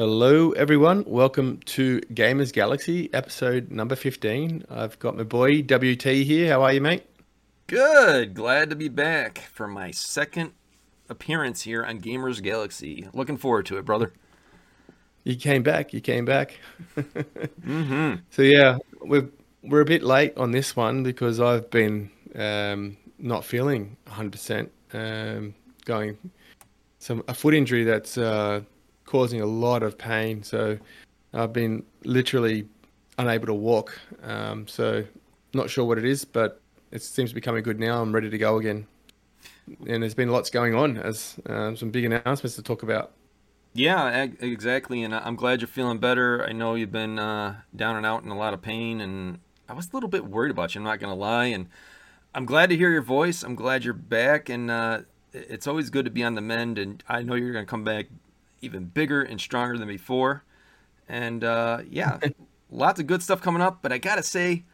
Hello, everyone. Welcome to GamersGalaxie, episode number 15. I've got my boy WT here. How are you, mate? Good. Glad to be back for my second appearance here on GamersGalaxie. Looking forward to it, brother. You came back. You came back. mm-hmm. So yeah, we're we're a bit late on this one because I've been um, not feeling 100%. Um, going some a foot injury that's uh, causing a lot of pain. So I've been literally unable to walk. Um, so not sure what it is, but it seems to be coming good now. I'm ready to go again. And there's been lots going on as um, some big announcements to talk about. Yeah, exactly. And I'm glad you're feeling better. I know you've been uh, down and out in a lot of pain, and I was a little bit worried about you. I'm not going to lie. And I'm glad to hear your voice. I'm glad you're back. And uh, it's always good to be on the mend. And I know you're going to come back even bigger and stronger than before. And uh, yeah, lots of good stuff coming up. But I gotta say,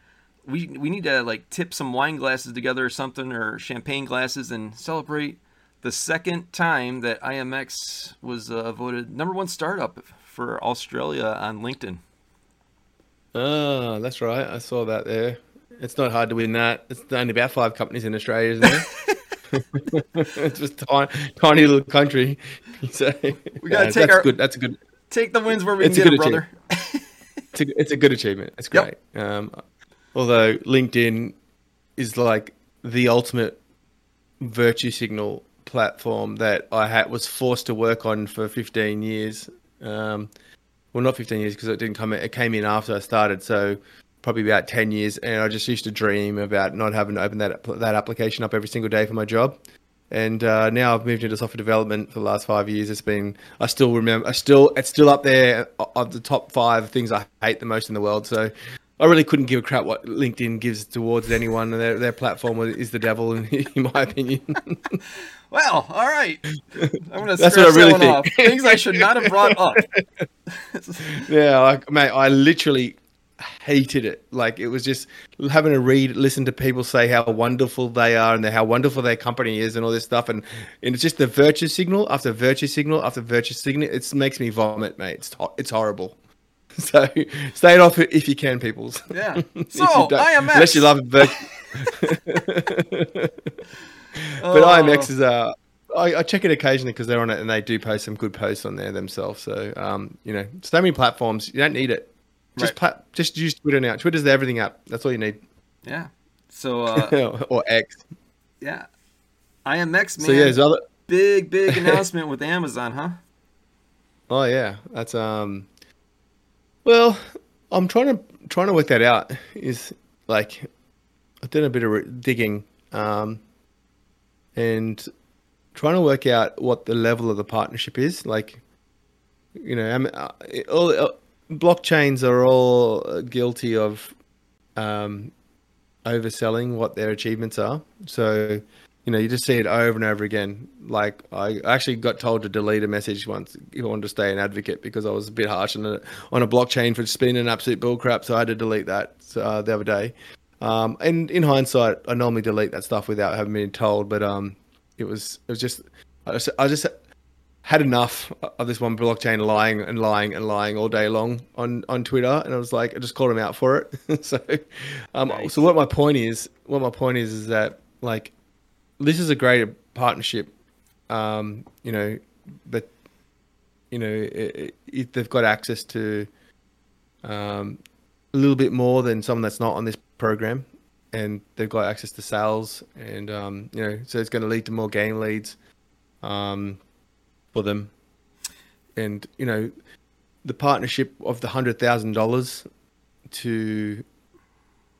we we need to like tip some wine glasses together or something, or champagne glasses, and celebrate the second time that IMX was uh, voted number one startup for Australia on LinkedIn. Oh, that's right. I saw that there. It's not hard to win that. It's only about five companies in Australia, isn't it? it's just tiny, tiny little country. So, we gotta take that's our good. That's a good. Take the wins where we it's can get them, brother. it's, a, it's a good achievement. It's great. Yep. Um, although LinkedIn is like the ultimate virtue signal platform that I had was forced to work on for 15 years. Um, well, not 15 years because it didn't come. It came in after I started, so probably about 10 years. And I just used to dream about not having to open that that application up every single day for my job. And uh, now I've moved into software development for the last five years. It's been I still remember I still it's still up there of the top five things I hate the most in the world. So I really couldn't give a crap what LinkedIn gives towards anyone. Their their platform is the devil, in, in my opinion. well, all right. I'm gonna That's what I really think. Off. Things I should not have brought up. yeah, like, mate, I literally hated it. Like it was just having to read, listen to people say how wonderful they are and how wonderful their company is and all this stuff. And, and it's just the virtue signal after virtue signal after virtue signal. It makes me vomit, mate. It's it's horrible. So stay it off if you can, peoples. Yeah. So IMX. Unless you love it, but oh. IMX is uh I, I, check it occasionally because they're on it and they do post some good posts on there themselves. So um, you know, so many platforms, you don't need it. Just right. just use Twitter now. Twitter's the everything app. That's all you need. Yeah. So uh, or X. Yeah. IMX man. So yeah, other big big announcement with Amazon, huh? Oh yeah, that's um. Well, I'm trying to trying to work that out. Is like I did a bit of digging, um, and trying to work out what the level of the partnership is. Like, you know, uh, all blockchains are all guilty of um, overselling what their achievements are. So, you know, you just see it over and over again. Like I actually got told to delete a message once if I wanted to stay an advocate because I was a bit harsh on a, on a blockchain for spinning an absolute bullcrap. So I had to delete that uh, the other day. Um, and in hindsight, I normally delete that stuff without having been told, but um, it was it was just I just, I just had enough of this one blockchain lying and lying and lying all day long on, on Twitter, and I was like, I just called him out for it. so, um, nice. so what my point is, what my point is, is that like, this is a great partnership. Um, you know, but you know, it, it, they've got access to um, a little bit more than someone that's not on this program, and they've got access to sales, and um, you know, so it's going to lead to more game leads. Um, for them. And, you know, the partnership of the hundred thousand dollars to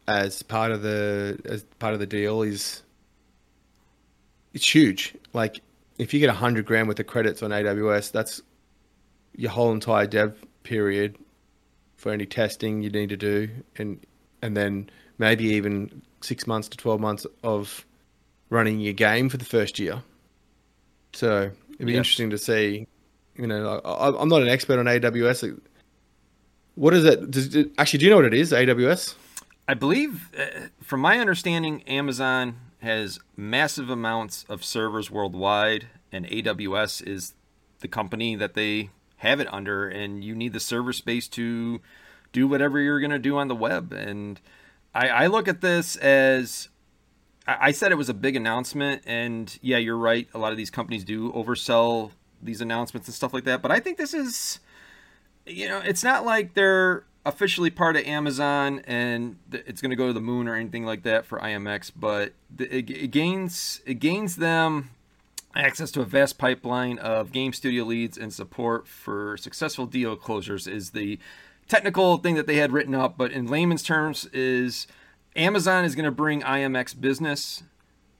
as part of the as part of the deal is it's huge. Like if you get a hundred grand worth of credits on AWS, that's your whole entire dev period for any testing you need to do, and and then maybe even six months to twelve months of running your game for the first year. So It'd be interesting to see. You know, I, am not an expert on AWS. What is it? Does, actually, do you know what it is? AWS? I believe, uh, from my understanding, Amazon has massive amounts of servers worldwide, and AWS is the company that they have it under, and you need the server space to do whatever you're going to do on the web. And I, I look at this as I, said it was a big announcement, and yeah, you're right. A lot of these companies do oversell these announcements and stuff like that, but I think this is, you know, it's not like they're officially part of Amazon and it's going to go to the moon or anything like that for IMX, but it gains it gains them access to a vast pipeline of game studio leads and support for successful deal closures is the technical thing that they had written up, but in layman's terms is Amazon is going to bring IMX business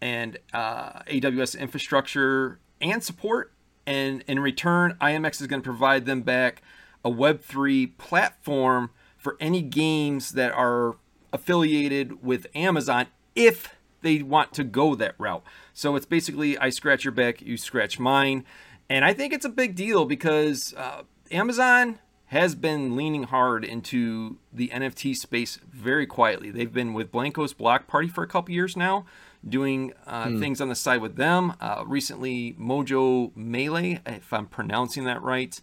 and uh, AWS infrastructure and support, and in return, IMX is going to provide them back a Web3 platform for any games that are affiliated with Amazon if they want to go that route. So it's basically I scratch your back, you scratch mine. And I think it's a big deal because uh, Amazon has been leaning hard into the NFT space very quietly. They've been with Blankos Block Party for a couple years now, doing uh, hmm. things on the side with them. Uh, recently, Mojo Melee, if I'm pronouncing that right.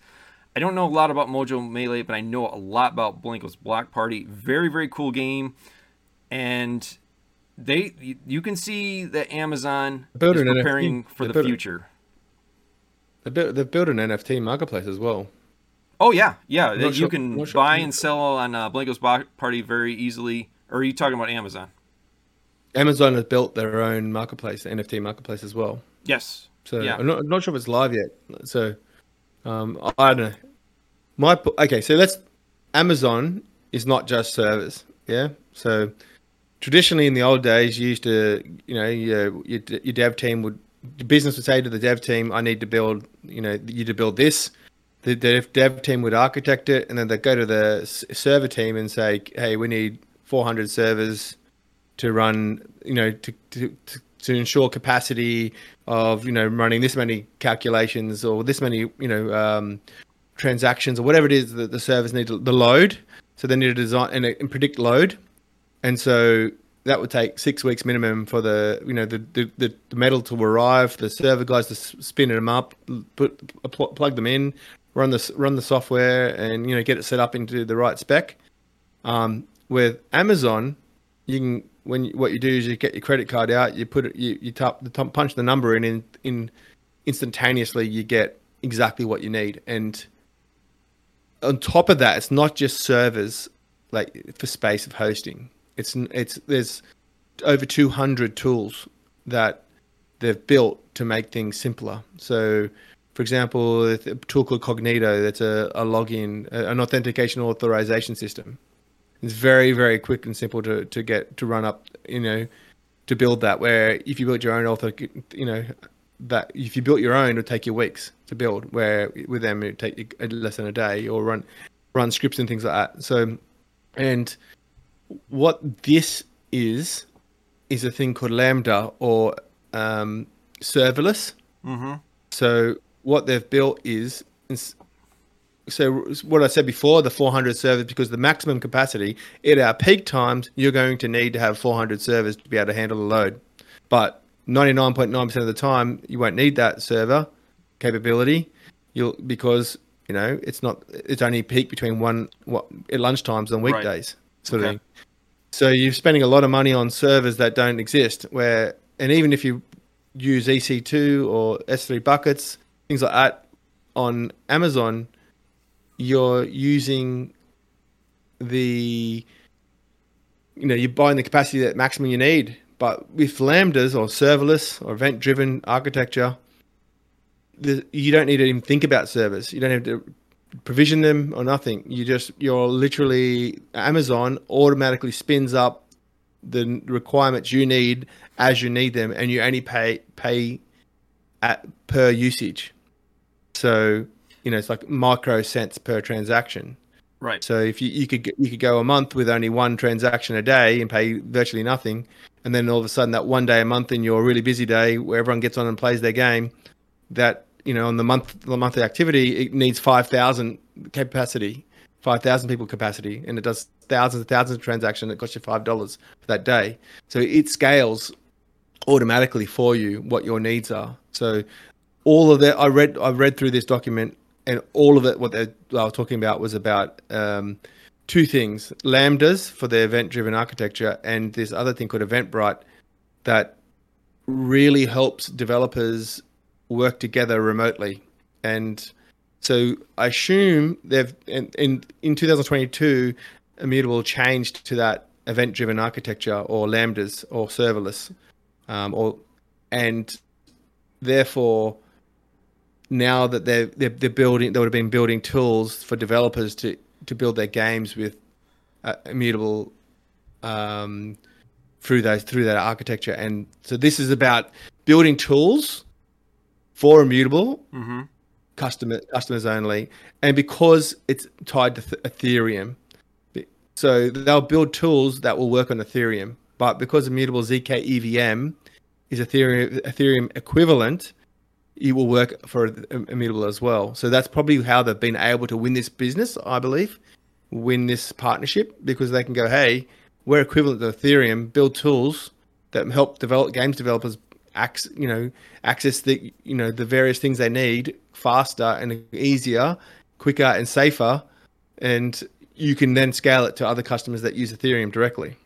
I don't know a lot about Mojo Melee, but I know a lot about Blankos Block Party. Very, very cool game. And they, you can see that Amazon is preparing NFT. for they the future. They built, they built an NFT marketplace as well. Oh yeah, yeah. you sure, can buy sure. and sell on uh, Blankos Party very easily. Or are you talking about Amazon? Amazon has built their own marketplace, NFT marketplace as well. Yes. So yeah. I'm not, I'm not sure if it's live yet. So um, I don't know. My okay. So let's. Amazon is not just servers. Yeah. So traditionally in the old days, you used to, you know, your, your, your dev team would, the business would say to the dev team, I need to build, you know, you to build this the, the dev team would architect it, and then they go to the server team and say, "Hey, we need 400 servers to run, you know, to, to, to, ensure capacity of, you know, running this many calculations or this many, you know, um, transactions or whatever it is that the servers need to, the load. So they need to design and, and predict load, and so that would take six weeks minimum for the you know the, the, the metal to arrive, the server guys to spin them up, put plug them in, run the run the software and you know get it set up into the right spec. Um, with Amazon, you can when what you do is you get your credit card out, you put it, you you tap punch the number in, in in instantaneously you get exactly what you need. And on top of that, it's not just servers like for space of hosting. It's it's there's over 200 tools that they've built to make things simpler. So for example, a tool called Cognito that's a, a login, an authentication authorization system. It's very, very quick and simple to, to get to run up, you know, to build that. Where if you built your own author, you know, that if you built your own, it would take you weeks to build. Where with them, it would take you less than a day, or run run scripts and things like that. So, and what this is is a thing called Lambda or um, serverless. Mm-hmm. So what they've built is so what I said before, the 400 servers, because the maximum capacity at our peak times, you're going to need to have 400 servers to be able to handle the load. But 99.9% of the time, you won't need that server capability. You'll because you know it's not it's only peak between one what at lunchtimes on weekdays right. sort okay. of thing. So you're spending a lot of money on servers that don't exist. Where and even if you use EC2 or S3 buckets, things like that on Amazon, you're using the you know you're buying the capacity that maximum you need. But with lambdas or serverless or event-driven architecture, the, you don't need to even think about servers. You don't have to provision them or nothing. You just you're literally Amazon automatically spins up the requirements you need as you need them, and you only pay pay at per usage. So you know it's like micro cents per transaction. Right. So if you, you could you could go a month with only one transaction a day and pay virtually nothing, and then all of a sudden that one day a month in your really busy day where everyone gets on and plays their game, that you know on the month the monthly activity it needs five thousand capacity, five thousand people capacity, and it does thousands and thousands of transactions. It costs you five dollars for that day. So it scales automatically for you what your needs are. So all of that I read I read through this document and all of it, what they was talking about was about um, two things: lambdas for the event-driven architecture, and this other thing called EventBridge that really helps developers work together remotely. And so I assume they've in in, in 2022, Immutable changed to that event-driven architecture or lambdas or serverless, um, or and therefore now that they're, they're they're building they would have been building tools for developers to to build their games with uh, immutable um, through those through that architecture. And so this is about building tools for immutable Mm-hmm. customer customers only. And because it's tied to th- ethereum so they'll build tools that will work on ethereum. But because immutable zk evm is ethereum ethereum equivalent it will work for um, immutable as well so that's probably how they've been able to win this business i believe win this partnership because they can go hey we're equivalent to ethereum build tools that help develop games developers ac- you know access the you know the various things they need faster and easier quicker and safer and you can then scale it to other customers that use ethereum directly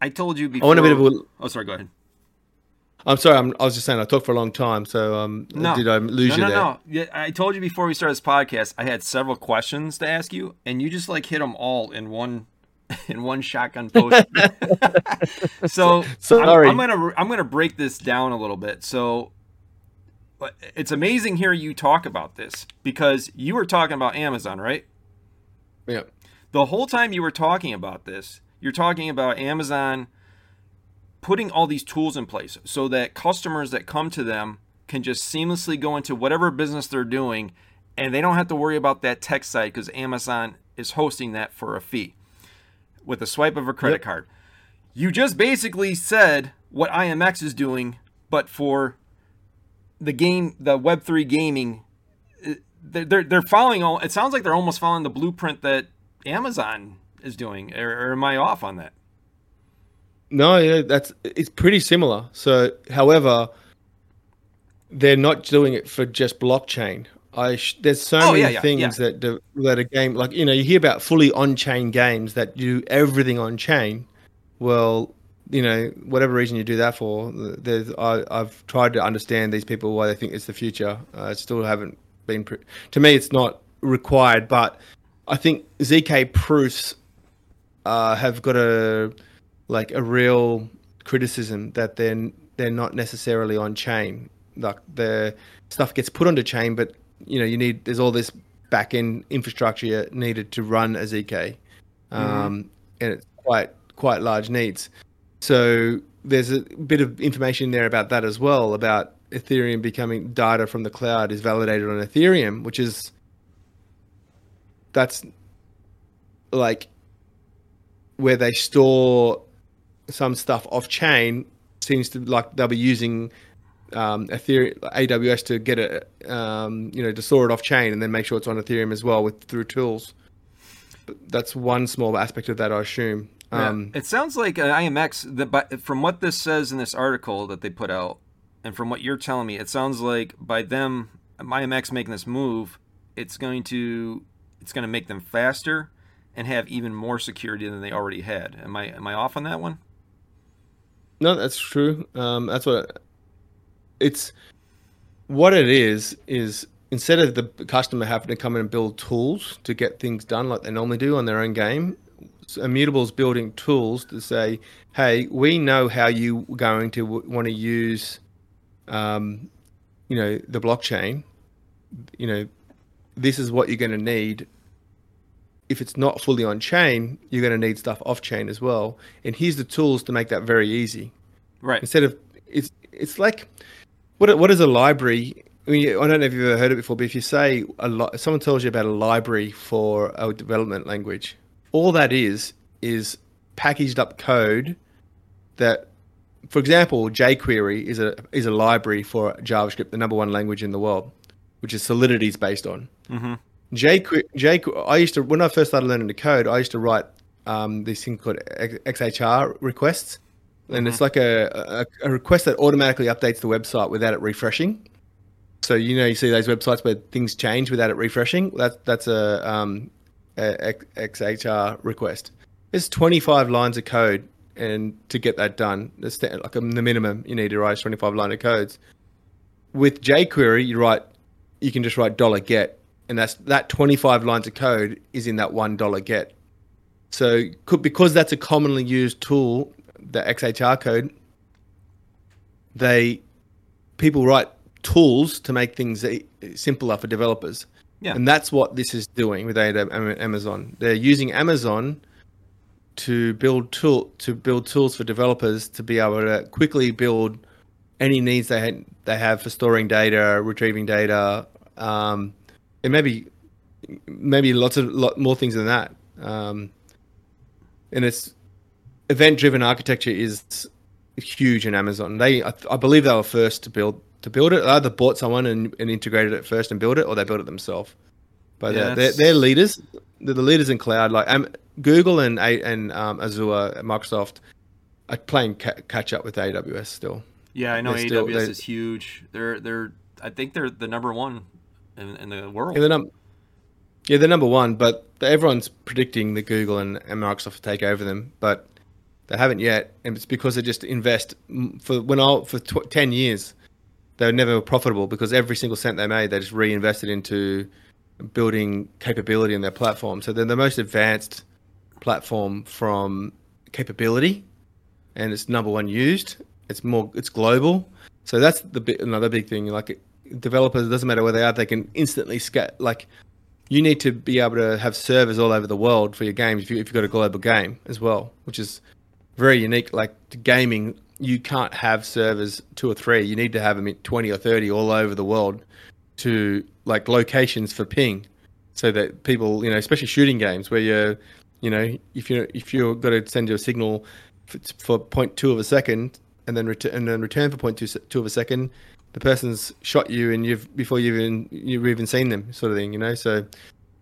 I told you i before. want a bit of a Oh, sorry. Go ahead. I'm sorry I'm, i was just saying i talked for a long time so um No. did i lose no, you no, there no. Yeah, I told you before we started this podcast, I had several questions to ask you, and you just like hit them all in one in one shotgun post. so Sorry. I'm, I'm gonna I'm gonna break this down a little bit. So but it's amazing hearing you talk about this because you were talking about Amazon, right? yeah the whole time you were talking about this, you're talking about Amazon putting all these tools in place so that customers that come to them can just seamlessly go into whatever business they're doing and they don't have to worry about that tech site because Amazon is hosting that for a fee with a swipe of a credit Yep. card. You just basically said what IMX is doing, but for the game, the Web3 gaming eh, they're, they're they're following all. It sounds like they're almost following the blueprint that Amazon is doing. Or, or am I off on that? No, yeah, that's it's pretty similar. So, however, they're not doing it for just blockchain. I sh- there's so Oh, many yeah, yeah, things that do, that a game like you know you hear about fully on-chain games that do everything on chain. Well, you know whatever reason you do that for, there's I, I've tried to understand these people why they think it's the future. I still haven't been pre- to me it's not required, but I think zk proofs uh, have got a like a real criticism that they're they're not necessarily on chain. Like the stuff gets put onto chain, but you know you need there's all this back end infrastructure needed to run a zk, um, and it's quite quite large needs. So there's a bit of information there about that as well about Ethereum becoming data from the cloud is validated on Ethereum, which is that's like where they store some stuff off chain seems to like they'll be using um, Ethereum AWS to get it um, you know to store it off chain and then make sure it's on Ethereum as well with through tools. But that's one small aspect of that I assume. Um, it sounds like uh, IMX. The, but from what this says in this article that they put out, and from what you're telling me, it sounds like by them IMX making this move, it's going to it's going to make them faster and have even more security than they already had. Am I am I off on that one? No, that's true. Um, that's what it's. What it is is instead of the customer having to come in and build tools to get things done like they normally do on their own game, Immutable's building tools to say, "Hey, we know how you're going to w- want to use, um, you know, the blockchain. You know, this is what you're going to need if it's not fully on chain, you're going to need stuff off chain as well. And here's the tools to make that very easy. Right. Instead of it's it's like what what is a library? I mean, I don't know if you've ever heard it before, but if you say a li- someone tells you about a library for a development language, all that is is packaged up code that, for example, jQuery is a is a library for JavaScript, the number one language in the world, which is Solidity is based on. Mm-hmm. jQuery, jQuery, I used to when I first started learning to code, I used to write um, these things called XHR requests, and it's like a, a a request that automatically updates the website without it refreshing. So you know you see those websites where things change without it refreshing. That that's a um, a XHR request. There's 25 lines of code, and to get that done, like um, the minimum you need to write is 25 line of codes. With jQuery, you write, you can just write dollar $get, and that's that 25 lines of code is in that one dollar $get. So because that's a commonly used tool, the XHR code, they people write tools to make things simpler for developers. Yeah. And that's what this is doing with Amazon. They're using Amazon to build tool to build tools for developers to be able to quickly build any needs they ha- they have for storing data, retrieving data, um, and maybe maybe lots of lot more things than that. Um, and it's event driven architecture is huge in Amazon. They I, I, believe they were first to build to build it. They either bought someone and, and integrated it first and built it, or they built it themselves. But yeah, they're, they're leaders. They're the leaders in cloud. Like um, Google and and um, Azure, Microsoft are playing ca- catch up with AWS still. Yeah, I know they're AWS still, is huge. They're they're I think they're the number one in, in the world. Yeah, they're, num- yeah, they're number one, but everyone's predicting that Google and, and Microsoft will take over them, but they haven't yet, and it's because they just invest for when I for tw- ten years. They were never profitable because every single cent they made, they just reinvested into building capability in their platform. So they're the most advanced platform from capability, and it's number one used. It's more, it's global. So that's the another big thing. Like developers, it doesn't matter where they are, they can instantly scale. Like you need to be able to have servers all over the world for your games if, you, if you've got a global game as well, which is very unique. Like gaming, you can't have servers two or three. You need to have them 20 or 30 all over the world to like locations for ping so that people, you know, especially shooting games where you're, you know, if you if you've got to send you a signal for, for 0.2 of a second and then return and then return for 0.2 two of a second, the person's shot you and you've before you've even you've even seen them, sort of thing, you know. So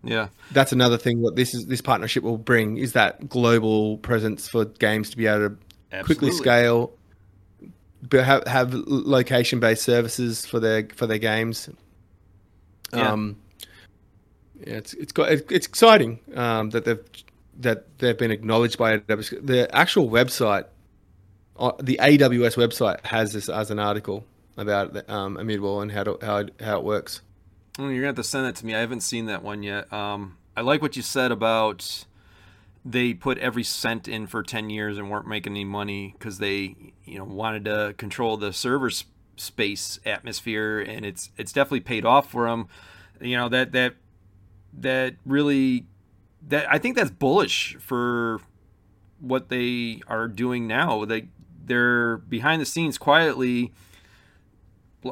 yeah, that's another thing. What this is this partnership will bring is that global presence for games to be able to Absolutely. quickly scale, have have location based services for their for their games. Yeah. Um, yeah, it's it's got it's exciting um, that they've that they've been acknowledged by AWS. The actual website, uh, the AWS website, has this as an article about um, Immutable and how to, how how it works. you're gonna have to send that to me. I haven't seen that one yet. Um, I like what you said about they put every cent in for 10 years and weren't making any money because they you know wanted to control the server space atmosphere and it's it's definitely paid off for them you know that that that really that I think that's bullish for what they are doing now they they're behind the scenes quietly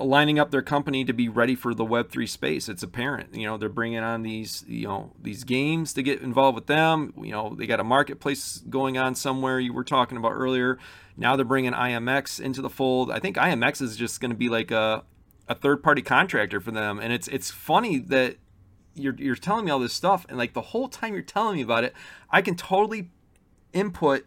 lining up their company to be ready for the web3 space. It's apparent you know they're bringing on these you know these games to get involved with them. You know they got a marketplace going on somewhere you were talking about earlier. Now they're bringing imx into the fold. I think imx is just going to be like a, a third party contractor for them. And it's it's funny that you're, you're telling me all this stuff and like the whole time you're telling me about it i can totally input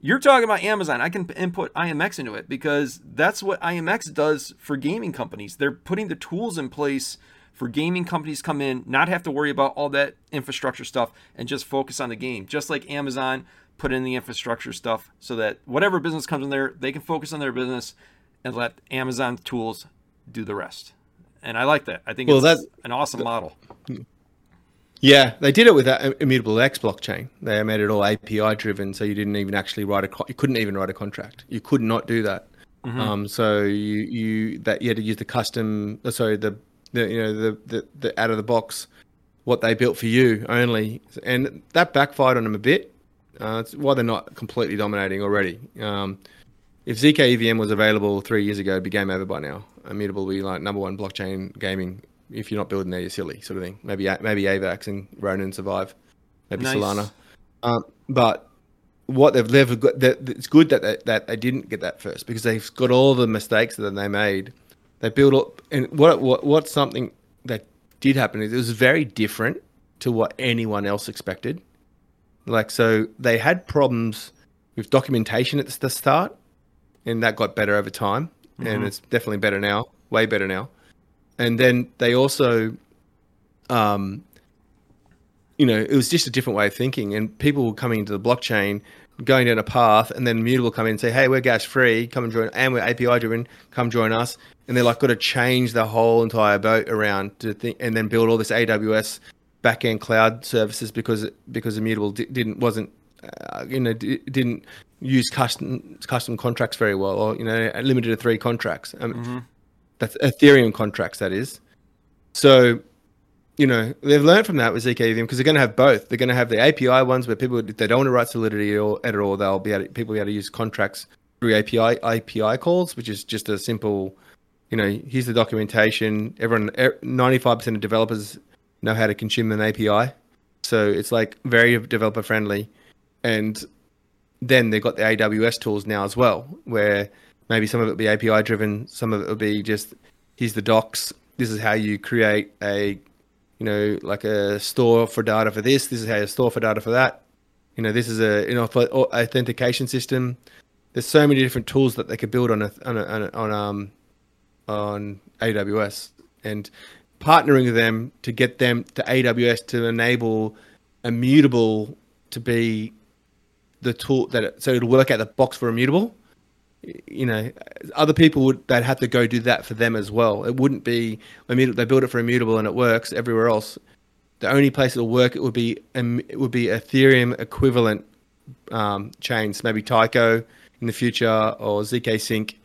you're talking about Amazon. I can input IMX into it because that's what IMX does for gaming companies. They're putting the tools in place for gaming companies come in, not have to worry about all that infrastructure stuff and just focus on the game. Just like Amazon put in the infrastructure stuff so that whatever business comes in there, they can focus on their business and let Amazon tools do the rest. And I like that. I think well, it's that's, an awesome model. Yeah, they did it with that Immutable X blockchain. They made it all API driven, so you didn't even actually write a you couldn't even write a contract. You could not do that. Mm-hmm. Um, so you you that you had to use the custom. Uh, sorry, the the you know the, the the out of the box what they built for you only, and that backfired on them a bit. Uh, it's why they're not completely dominating already. Um, if zk EVM was available three years ago, it'd be game over by now. Immutable would be like number one blockchain gaming if you're not building there, you're silly, sort of thing. Maybe maybe Avax and Ronin survive, maybe nice. Solana. Um, but what they've never got, it's good that they, that they didn't get that first because they've got all the mistakes that they made. They built up, and what what what's something that did happen is it was very different to what anyone else expected. Like so, they had problems with documentation at the start, and that got better over time, mm-hmm. and it's definitely better now, way better now and then they also, um, you know, it was just a different way of thinking, and people were coming into the blockchain, going down a path, and then Immutable come in and say, "Hey, we're gas free, come and join, and we're API driven, come join us." And they're like, got to change the whole entire boat around to think, and then build all this AWS backend cloud services because because Immutable di- didn't wasn't uh, you know d- didn't use custom custom contracts very well, or you know limited to three contracts. Um, mm-hmm. That's Ethereum contracts, that is. So, you know, they've learned from that with zk because they're going to have both. They're going to have the API ones where people, if they don't want to write Solidity or at all, they'll be able to, people be able to use contracts through API API calls, which is just a simple, you know, here's the documentation. Everyone, 95% of developers know how to consume an API, so it's like very developer friendly. And then they've got the AWS tools now as well, where maybe some of it will be API driven, some of it will be just here's the docs. This is how you create a, you know, like a store for data for this. This is how you store for data for that. You know, this is a you know authentication system. There's so many different tools that they could build on on a, on, a, on um on AWS and partnering with them to get them to AWS to enable immutable to be the tool that it, so it'll work out the box for immutable you know, other people would they'd have to go do that for them as well. It wouldn't be. I mean, they build it for immutable and it works everywhere else. The only place it'll work it would be it would be Ethereum equivalent um, chains, maybe Taiko in the future or zk Sync,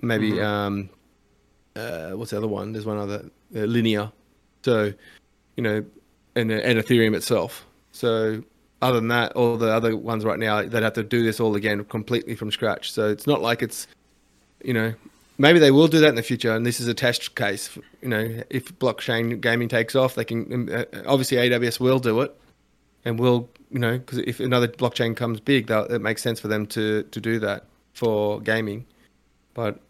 maybe mm-hmm. um, uh, what's the other one? There's one other uh, Linea. So, you know, and and Ethereum itself. So other than that, all the other ones right now, they'd have to do this all again completely from scratch. So it's not like it's, you know, maybe they will do that in the future. And this is a test case. You know, if blockchain gaming takes off, they can uh, obviously AWS will do it, and will you know because if another blockchain comes big, it makes sense for them to to do that for gaming. But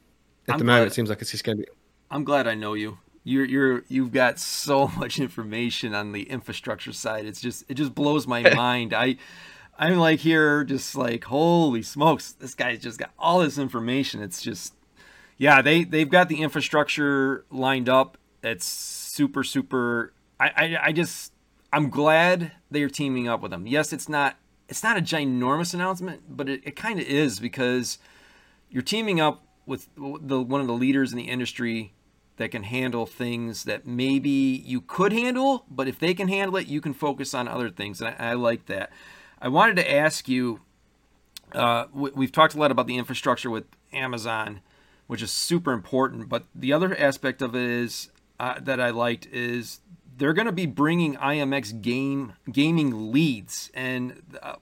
at I'm the moment, it seems like it's just going to be. I'm glad I know you you're you're you've got so much information on the infrastructure side. It's just it just blows my mind. I I'm like here just like holy smokes, this guy's just got all this information. It's just yeah, they they've got the infrastructure lined up. It's super super. I I, I just I'm glad they are teaming up with them. Yes, it's not it's not a ginormous announcement, but it, it kind of is because you're teaming up with the one of the leaders in the industry that can handle things that maybe you could handle, but if they can handle it, you can focus on other things. And I, I like that. I wanted to ask you uh, we've talked a lot about the infrastructure with Amazon, which is super important, but the other aspect of it is uh, that I liked is they're going to be bringing IMX game gaming leads and uh,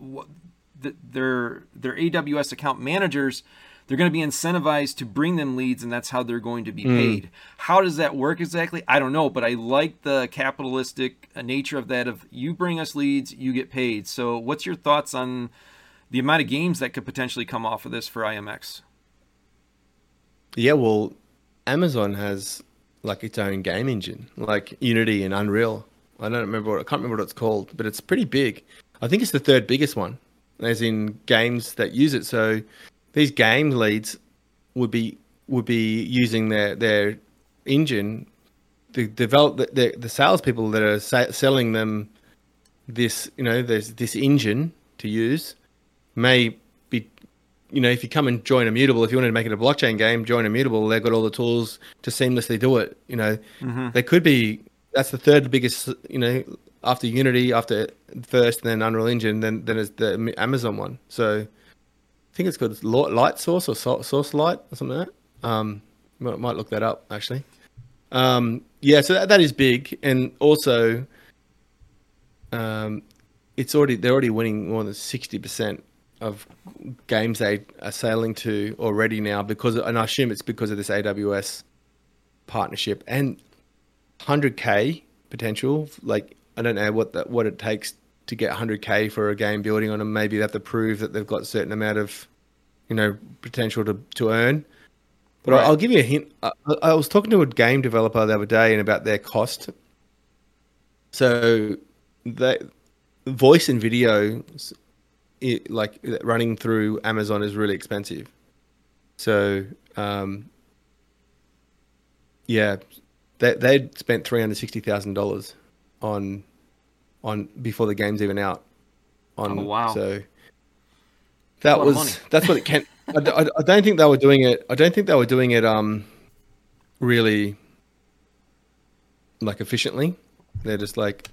their their AWS account managers they're going to be incentivized to bring them leads and that's how they're going to be mm. paid. How does that work exactly? I don't know but i like the capitalistic uh, nature of that of you bring us leads you get paid. So what's your thoughts on the amount of games that could potentially come off of this for imx yeah well amazon has like its own game engine like unity and unreal. I don't remember what i can't remember what it's called but it's pretty big. I think it's the third biggest one as in games that use it. So these game leads would be would be using their their engine to develop the the, the salespeople that are sa- selling them this you know there's this engine to use may be you know if you come and join immutable if you wanted to make it a blockchain game join immutable they've got all the tools to seamlessly do it you know mm-hmm. they could be that's the third biggest you know after unity after first then unreal engine then then is the amazon one so think it's called light source or source light or something like that. Um, might look that up actually. Um, yeah, so that, that is big, and also, um, it's already they're already winning more than sixty percent of games they are sailing to already now because, and I assume it's because of this AWS partnership and hundred k potential. Like I don't know what that what it takes to get 100k for a game building on them. Maybe they have to prove that they've got a certain amount of, you know, potential to, to earn. But right. I'll give you a hint. I, I, was talking to a game developer the other day and about their cost. So, the voice and video, it, like running through Amazon, is really expensive. So, um, yeah, they they'd spent three hundred sixty thousand dollars on on before the game's even out. On Oh, wow. so that was that's what it can. I I don't think they were doing it. I don't think they were doing it um really like efficiently. They're just like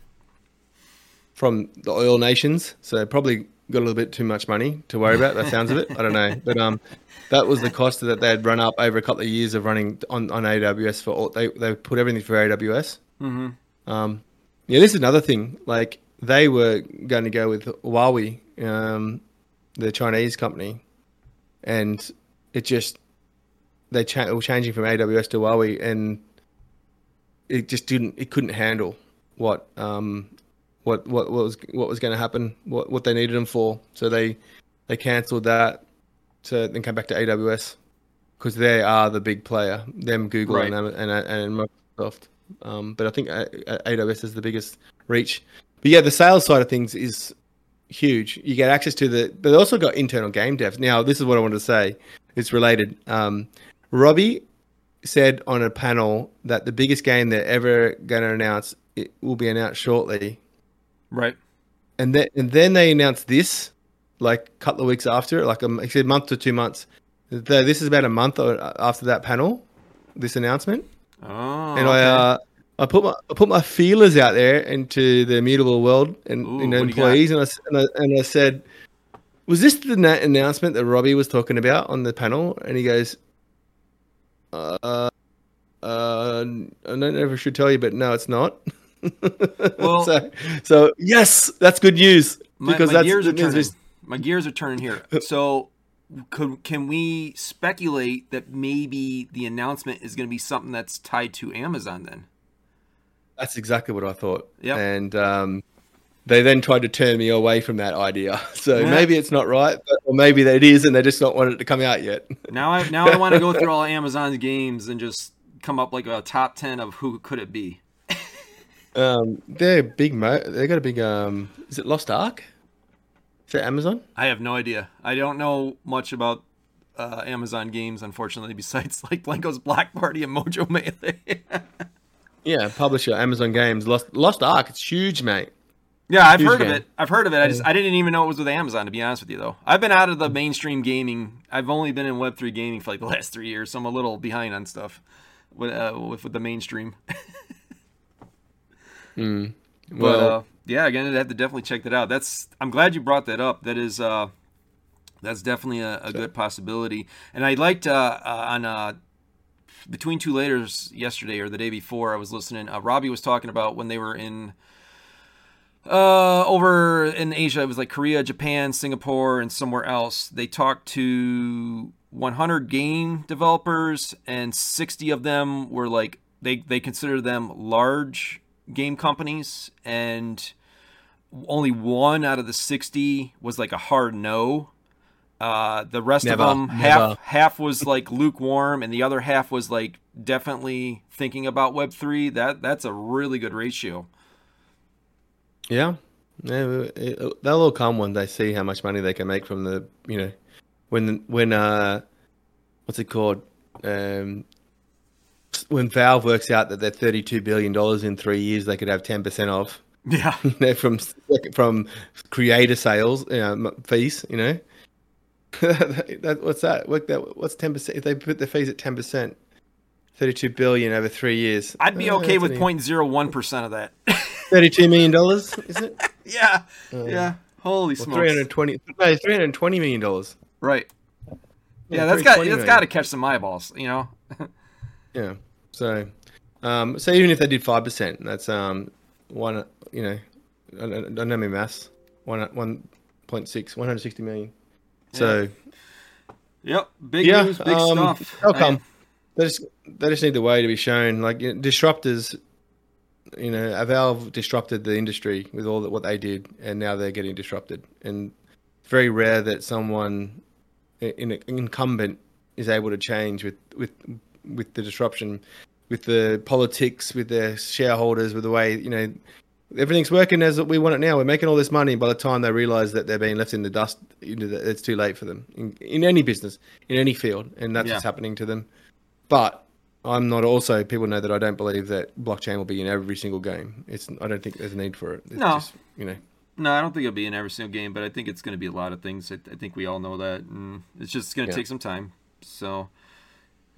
from the oil nations, so probably got a little bit too much money to worry about. That sounds of it. I don't know, but um, that was the cost that they had run up over a couple of years of running on, on AWS for all. They they put everything for AWS. Mm-hmm. Um, yeah, this is another thing. Like they were going to go with Huawei, um, the Chinese company, and it just they cha- were changing from AWS to Huawei, and it just didn't. It couldn't handle what um, what what, what was what was going to happen, what what they needed them for. So they they cancelled that, to then come back to AWS because they are the big player. Them, Google, Right. and, and and Microsoft. Um, but I think AWS is the biggest reach. But yeah, the sales side of things is huge. You get access to the. They also got internal game devs. Now, this is what I wanted to say. It's related. Um, Robbie said on a panel that the biggest game they're ever going to announce it will be announced shortly, Right. and then and then they announced this like a couple of weeks after, it, like a, said month to two months. The, this is about a month after that panel, this announcement Oh. and I okay. uh, I put my I put my feelers out there into the immutable world and Ooh, you know do you employees, and I, and I and I said, "Was this the na- announcement that Robbie was talking about on the panel?" And he goes, "Uh, uh, I don't know if I should tell you, but no, it's not." Well- so, so yes, that's good news my, because my that's gears are turning. My gears are turning here. So, could, can we speculate that maybe the announcement is going to be something that's tied to Amazon then? That's exactly what I thought. Yeah. And um, they then tried to turn me away from that idea. So Yeah. maybe it's not right, but, or maybe it is, and they just not want it to come out yet. Now I now I want to go through all Amazon's games and just come up like a top ten of who could it be. Um, they're big. Mo- they got a big. Um, is it Lost Ark? Is that Amazon? I have no idea. I don't know much about uh, Amazon games, unfortunately, besides like Blankos Block Party and Mojo Melee. Yeah, publisher Amazon Games. Lost Lost Ark. It's huge, mate. yeah, I've Huge heard of it. I've heard of it. I just I didn't even know it was with Amazon. To be honest with you, though, I've been out of the mainstream gaming. I've only been in Web three gaming for like the last three years, so I'm a little behind on stuff with uh, with, with the mainstream. But Well, uh, yeah, again, I'd have to definitely check that out. That's I'm glad you brought that up. That is uh, that's definitely a, a good possibility. And I liked uh, uh, on uh, between two laters yesterday or the day before, I was listening. Uh, Robbie was talking about when they were in uh, over in Asia. It was like Korea, Japan, Singapore, and somewhere else. They talked to 100 game developers, and 60 of them were like they they consider them large game companies, and only one out of the 60 was like a hard no. Uh, the rest Never, of them, never. half half was like lukewarm, and the other half was like definitely thinking about Web three. That that's a really good ratio. yeah, yeah. They'll all come when they see how much money they can make from the. You know, when when uh, what's it called? Um, when Valve works out that they're thirty-two billion dollars in three years, they could have ten percent off. Yeah, from from creator sales, you know, fees, you know. that, what's that? What that? What's ten percent? If they put the fees at ten percent, thirty-two billion over three years. I'd be Uh, okay with only 0.01 percent of that. thirty-two million dollars, is it? yeah, yeah. Holy Or smokes! three hundred twenty? No, three hundred twenty million dollars. Right. Yeah, Yeah, that's got 320 that's got to catch some eyeballs. You know. Yeah. So, um, so even if they did five percent, that's um one. You know, I don't, know my maths. One one point six, one hundred sixty million. So. Yep. Big yeah, news, big um, stuff. They'll come. They just they just need the way to be shown. Like you know, disruptors, you know, Valve disrupted the industry with all that what they did, and now they're getting disrupted. And it's very rare that someone in an incumbent is able to change with with with the disruption, with the politics, with their shareholders, with the way you know everything's working as we want it now. We're making all this money. By the time they realize that they're being left in the dust, you know, it's too late for them in, in any business, in any field, and that's Yeah. what's happening to them. But I'm not. Also, people know that I don't believe that blockchain will be in every single game. It's. I don't think there's a need for it. It's No. Just, you know. No, I don't think it'll be in every single game, but I think it's going to be a lot of things. I, I think we all know that, and it's just going to Yeah. take some time. So,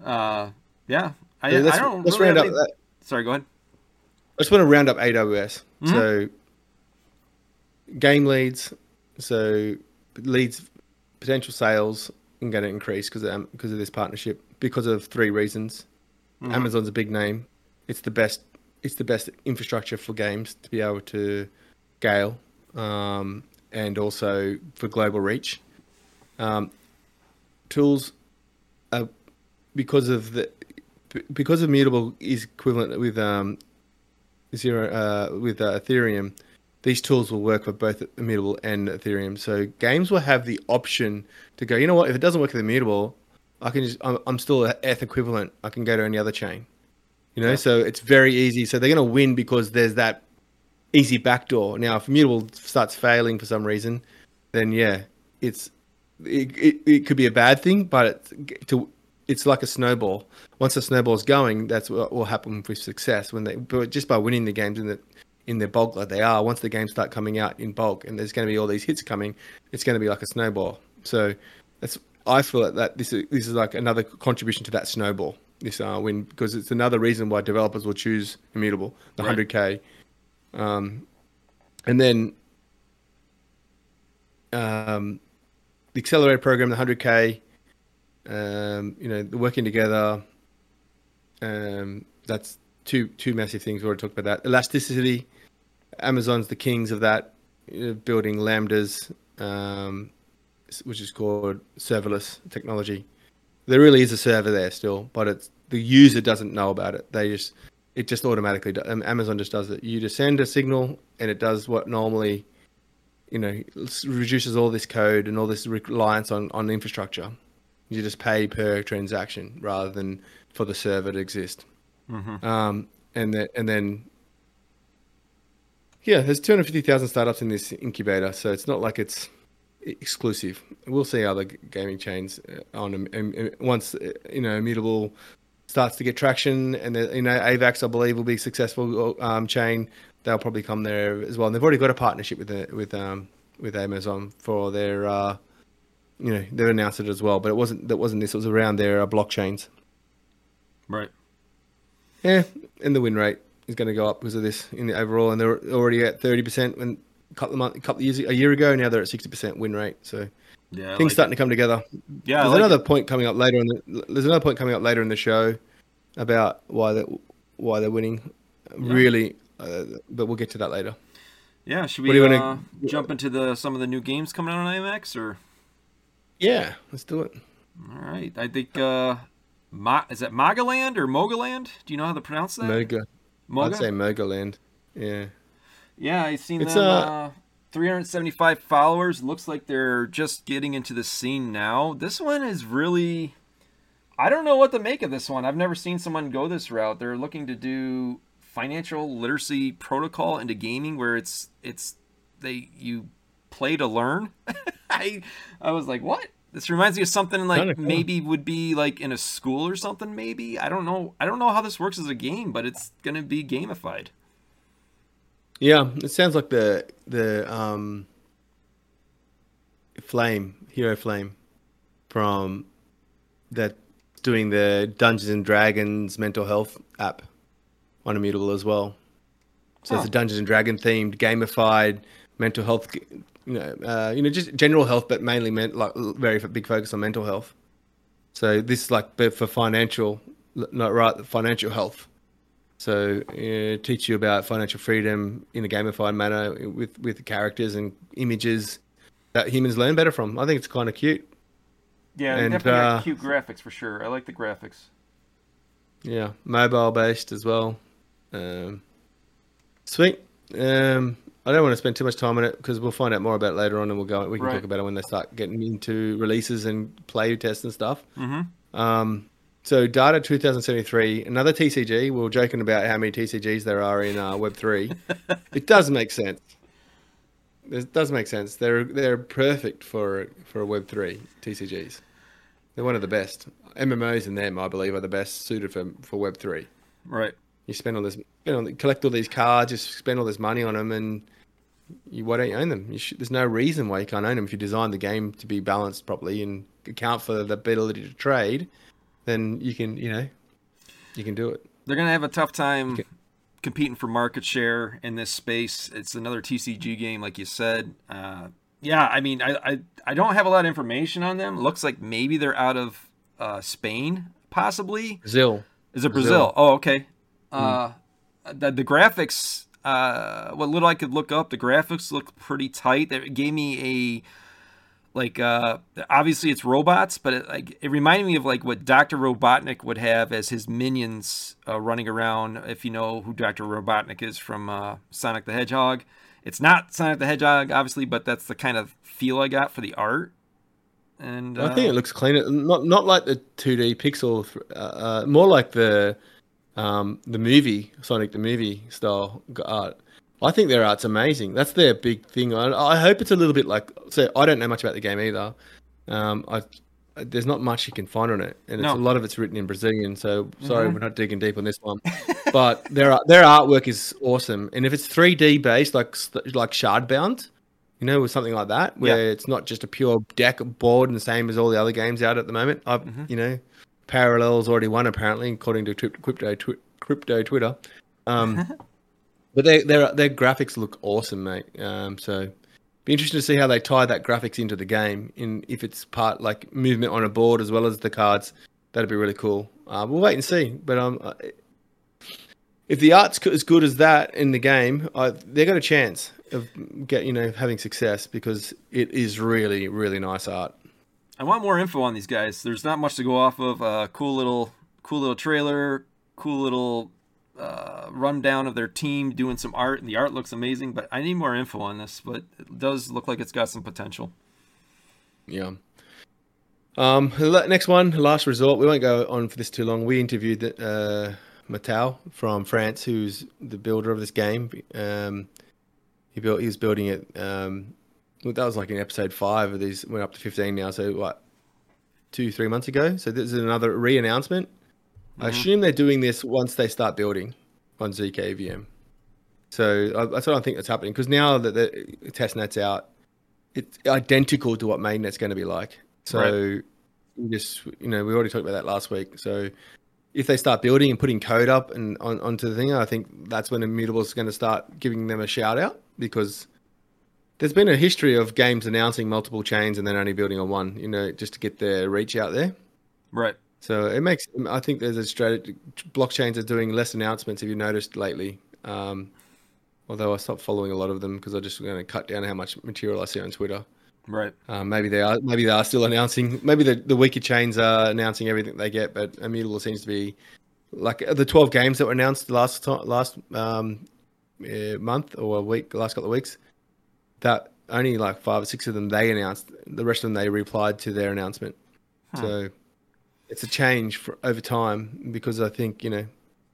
uh, yeah, I, let's, I don't. let's really round up. any- That. Sorry, go ahead. I just want to round up AWS. Mhm. So, game leads. So leads potential sales are going to increase because of, because of this partnership because of three reasons. Mhm. Amazon's a big name. It's the best. It's the best infrastructure for games to be able to scale, um, and also for global reach. Um, tools, are, because of the because immutable is equivalent with um, zero uh, with uh, Ethereum. These tools will work for both immutable and Ethereum. So games will have the option to go. You know what? If it doesn't work with immutable, I can just I'm, I'm still a ETH equivalent. I can go to any other chain. You know, Yeah. so it's very easy. So they're going to win because there's that easy backdoor. Now, if immutable starts failing for some reason, then yeah, it's it, it, it could be a bad thing, but to it's like a snowball. Once the snowball's going, that's what will happen with success when they but just by winning the games in the in their bulk like they are. Once the games start coming out in bulk, and there's going to be all these hits coming, it's going to be like a snowball. So that's I feel that, that this is this is like another contribution to that snowball. This uh, win because it's another reason why developers will choose immutable, the Right. hundred k, um, and then um, the accelerator program, the hundred k, um, you know, working together. Um, that's two two massive things. We already talked about that. Elasticity, Amazon's the kings of that, uh, building lambdas, um, which is called serverless technology. There really is a server there still, but it's the user doesn't know about it. They just it just automatically um, Amazon just does it. You just send a signal and it does what normally, you know, reduces all this code and all this reliance on on infrastructure. You just pay per transaction rather than for the server to exist. Mm-hmm. Um, and then and then yeah, there's 250,000 startups in this incubator, so it's not like it's exclusive. We'll see other gaming chains uh, on um, um, once uh, you know immutable starts to get traction, and the, you know Avax I believe will be a successful um, chain. They'll probably come there as well. And they've already got a partnership with the, with um with Amazon for their uh, you know they've announced it as well, but it wasn't that wasn't this. It was around their uh, blockchains. Right. Yeah, and the win rate is going to go up because of this in the overall, and they're already at thirty percent when a couple of months, a couple of years, a year ago. Now they're at sixty percent win rate. So Yeah. Things like starting it. to come together. Yeah. There's like another it. point coming up later in the. There's another point coming up later in the show about why they why they're winning. Really, uh, but we'll get to that later. Yeah. Should What we do you uh, wanna- jump into the some of the new games coming out on IMX or? Yeah, let's do it. All right. I think. uh Ma- is that Magaland or Mogaland? Do you know how to pronounce that? Moga. Moga? I'd say Mogaland. Yeah. Yeah, I've seen It's, them. uh, Uh, 375 followers. Looks like they're just getting into the scene now. This one is really. I don't know what to make of this one. I've never seen someone go this route. They're looking to do financial literacy protocol into gaming, where it's it's they you play to learn. I I was like, what? This reminds me of something like Kinda cool. maybe would be like in a school or something. Maybe I don't know. I don't know how this works as a game, but it's gonna be gamified. Yeah, it sounds like the the um Flame, Hero Flame from that doing the Dungeons and Dragons mental health app on Immutable as well. So it's a Dungeons and Dragon themed gamified mental health you know, uh, you know just general health but mainly meant like very big focus on mental health. So this is like but for financial not right financial health. So uh, teach you about financial freedom in a gamified manner with with characters and images that humans learn better from. I think it's kind of cute. Yeah, And, definitely uh, cute graphics for sure. I like the graphics. Yeah, mobile based as well. Um, sweet. Um, I don't want to spend too much time on it because we'll find out more about it later on, and we'll go. We can Right. talk about it when they start getting into releases and play tests and stuff. Mm-hmm. Um, so Data 2073, another TCG. We are joking about how many TCGs there are in uh, Web three. it does make sense. It does make sense. They're they're perfect for for Web three TCGs. They're one of the best. MMOs and them, I believe, are the best suited for for Web three. Right. You spend all this, you know, collect all these cards, just spend all this money on them, and you, why don't you own them? You should, there's no reason why you can't own them if you design the game to be balanced properly and account for the ability to trade. Then you can, you know, you can do it. They're gonna have a tough time competing for market share in this space. It's another TCG game, like you said. Uh, yeah, I mean, I, I I don't have a lot of information on them. Looks like maybe they're out of uh, Spain, possibly. Brazil. Is it Brazil? Brazil. Oh, okay. Uh, the, the graphics, uh, what little I could look up, the graphics look pretty tight. It gave me a like uh obviously it's robots but it, like it reminded me of like what dr robotnik would have as his minions uh, running around. If you know who dr robotnik is from uh, sonic the hedgehog. It's not sonic the hedgehog obviously but that's the kind of feel i got for the art. And uh, i think it uh, looks cleaner not not like the 2d pixel uh, uh, more like the um the movie sonic the movie style art I think their art's amazing. That's their big thing. I, I hope it's a little bit like. So I don't know much about the game either. Um, I there's not much you can find on it, and no. a lot of it's written in Brazilian. So sorry, mm-hmm. we're not digging deep on this one. but their their artwork is awesome, and if it's 3D based, like like Shardbound, you know, or something like that, where yeah. it's not just a pure deck board and the same as all the other games out at the moment. I, mm-hmm. you know, Parallels already won apparently, according to crypto crypto Twitter. Um, But their their their graphics look awesome, mate. Um, so be interesting to see how they tie that graphics into the game. In if it's part like movement on a board as well as the cards, that'd be really cool. Uh, we'll wait and see. But um, if the art's as good as that in the game, uh, they got a chance of get you know having success because it is really really nice art. I want more info on these guys. There's not much to go off of. Uh, cool little cool little trailer, cool little uh, rundown of their team doing some art, and the art looks amazing. But I need more info on this. But it does look like it's got some potential. Yeah. Um, next one, last resort. We won't go on for this too long. We interviewed uh, Mattel from France, who's the builder of this game. Um, he built. He was building it. Um, that was like in episode five of these. Went up to fifteen now. So what? Two, three months ago. So this is another re-announcement. Mm-hmm. I assume they're doing this once they start building on zkVM. So uh, that's what I think that's happening because now that the testnet's out, it's identical to what mainnet's going to be like. So right. just you know we already talked about that last week. So if they start building and putting code up and on, onto the thing, I think that's when Immutable is going to start giving them a shout out because there's been a history of games announcing multiple chains and then only building on one, you know, just to get their reach out there. Right. So it makes. I think there's a strategy. Blockchains are doing less announcements. Have you noticed lately? Um, although I stopped following a lot of them because I just going to cut down how much material I see on Twitter. Right. Um, maybe they are. Maybe they are still announcing. Maybe the the weaker chains are announcing everything they get, but Immutable seems to be like the 12 games that were announced last last um, uh, month or a week, last couple of weeks. That only like five or six of them they announced. The rest of them they replied to their announcement. Huh. So it's a change for, over time because I think you know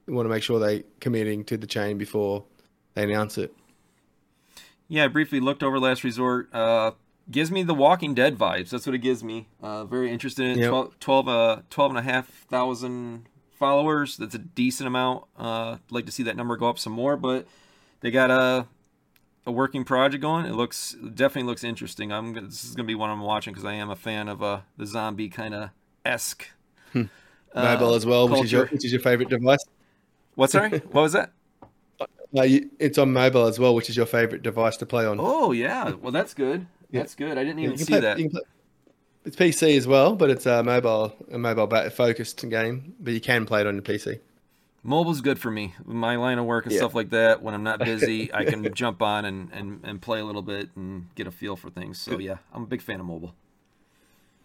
we want to make sure they committing to the chain before they announce it. Yeah, I briefly looked over Last Resort. Uh, gives me the Walking Dead vibes. That's what it gives me. Uh, very interested in yep. 12, 12, uh, 12 and a half thousand followers. That's a decent amount. Uh, like to see that number go up some more, but they got a a working project going. It looks definitely looks interesting. I'm this is gonna be one I'm watching because I am a fan of uh, the zombie kind of esque Hmm. Mobile uh, as well, which is your which is your favorite device. What sorry? what was that? No, you, it's on mobile as well, which is your favorite device to play on. Oh yeah, well that's good. Yeah. That's good. I didn't even yeah, see play, that. Play, it's PC as well, but it's a mobile a mobile focused game. But you can play it on your PC. Mobile's good for me. My line of work and yeah. stuff like that. When I'm not busy, I can jump on and, and, and play a little bit and get a feel for things. So yeah, I'm a big fan of mobile.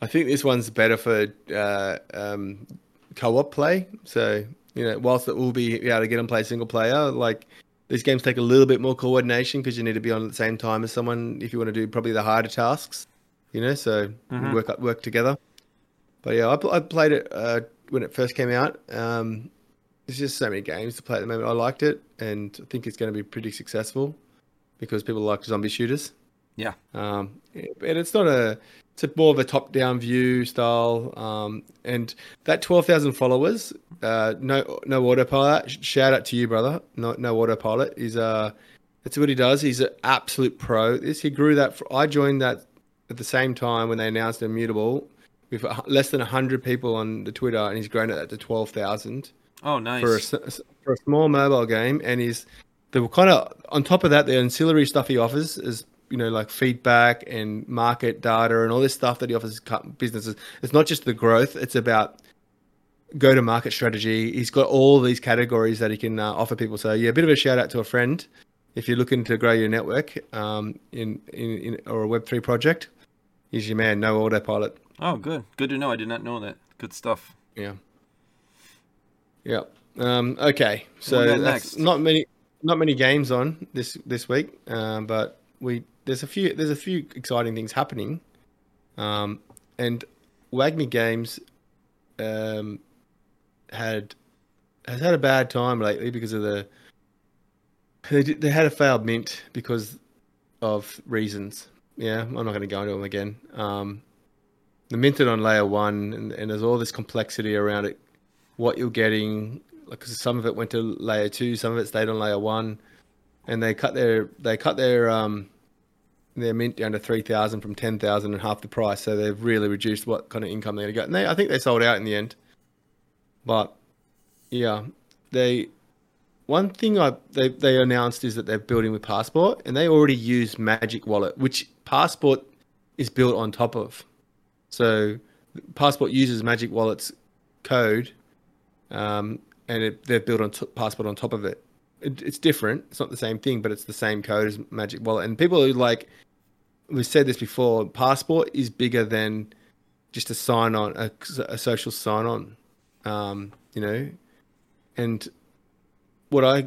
I think this one's better for uh, um, co-op play. So you know, whilst it will be able to get and play single player, like these games take a little bit more coordination because you need to be on at the same time as someone if you want to do probably the harder tasks. You know, so mm-hmm. work work together. But yeah, I, I played it uh, when it first came out. Um, there's just so many games to play at the moment. I liked it, and I think it's going to be pretty successful because people like zombie shooters. Yeah. Um, but it's not a it's a more of a top-down view style, um, and that twelve thousand followers, uh, no no autopilot. Shout out to you, brother. No no autopilot. He's uh, that's what he does. He's an absolute pro. This he grew that. For, I joined that at the same time when they announced Immutable, with less than hundred people on the Twitter, and he's grown it to twelve thousand. Oh, nice for a, for a small mobile game, and he's the kind of on top of that, the ancillary stuff he offers is you know like feedback and market data and all this stuff that he offers businesses. It's not just the growth; it's about go to market strategy. He's got all these categories that he can uh, offer people. So yeah, a bit of a shout out to a friend if you're looking to grow your network um, in, in, in or a Web three project. He's your man. No autopilot. Oh, good. Good to know. I did not know that. Good stuff. Yeah. Yeah. Um, okay. So that's not many not many games on this this week, um, but we there's a few there's a few exciting things happening, um, and WAGMI Games um, had has had a bad time lately because of the they they had a failed mint because of reasons. Yeah, I'm not going to go into them again. Um, the minted on layer one, and, and there's all this complexity around it. What you're getting, because some of it went to layer two, some of it stayed on layer one, and they cut their they cut their um their mint down to three thousand from ten thousand and half the price. So they've really reduced what kind of income they're going to get. And they, I think they sold out in the end. But yeah, they one thing I they they announced is that they're building with Passport, and they already use Magic Wallet, which Passport is built on top of. So Passport uses Magic Wallet's code, um, and it, they've built on t- Passport on top of it it, it's different. It's not the same thing, but it's the same code as Magic Wallet. And people who like, we've said this before. Passport is bigger than just a sign on, a, a social sign on. Um, you know, and what I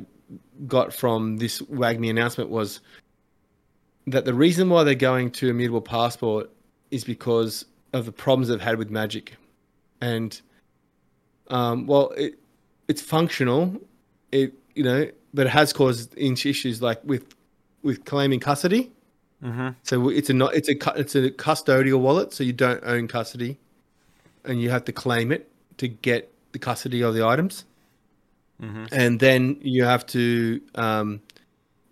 got from this WAGMI announcement was that the reason why they're going to immutable passport is because of the problems they've had with Magic, and um, well, it it's functional. It you know but it has caused issues like with with claiming custody. Mm-hmm. So it's a not it's a it's a custodial wallet, so you don't own custody, and you have to claim it to get the custody of the items, mm-hmm. and then you have to. Um,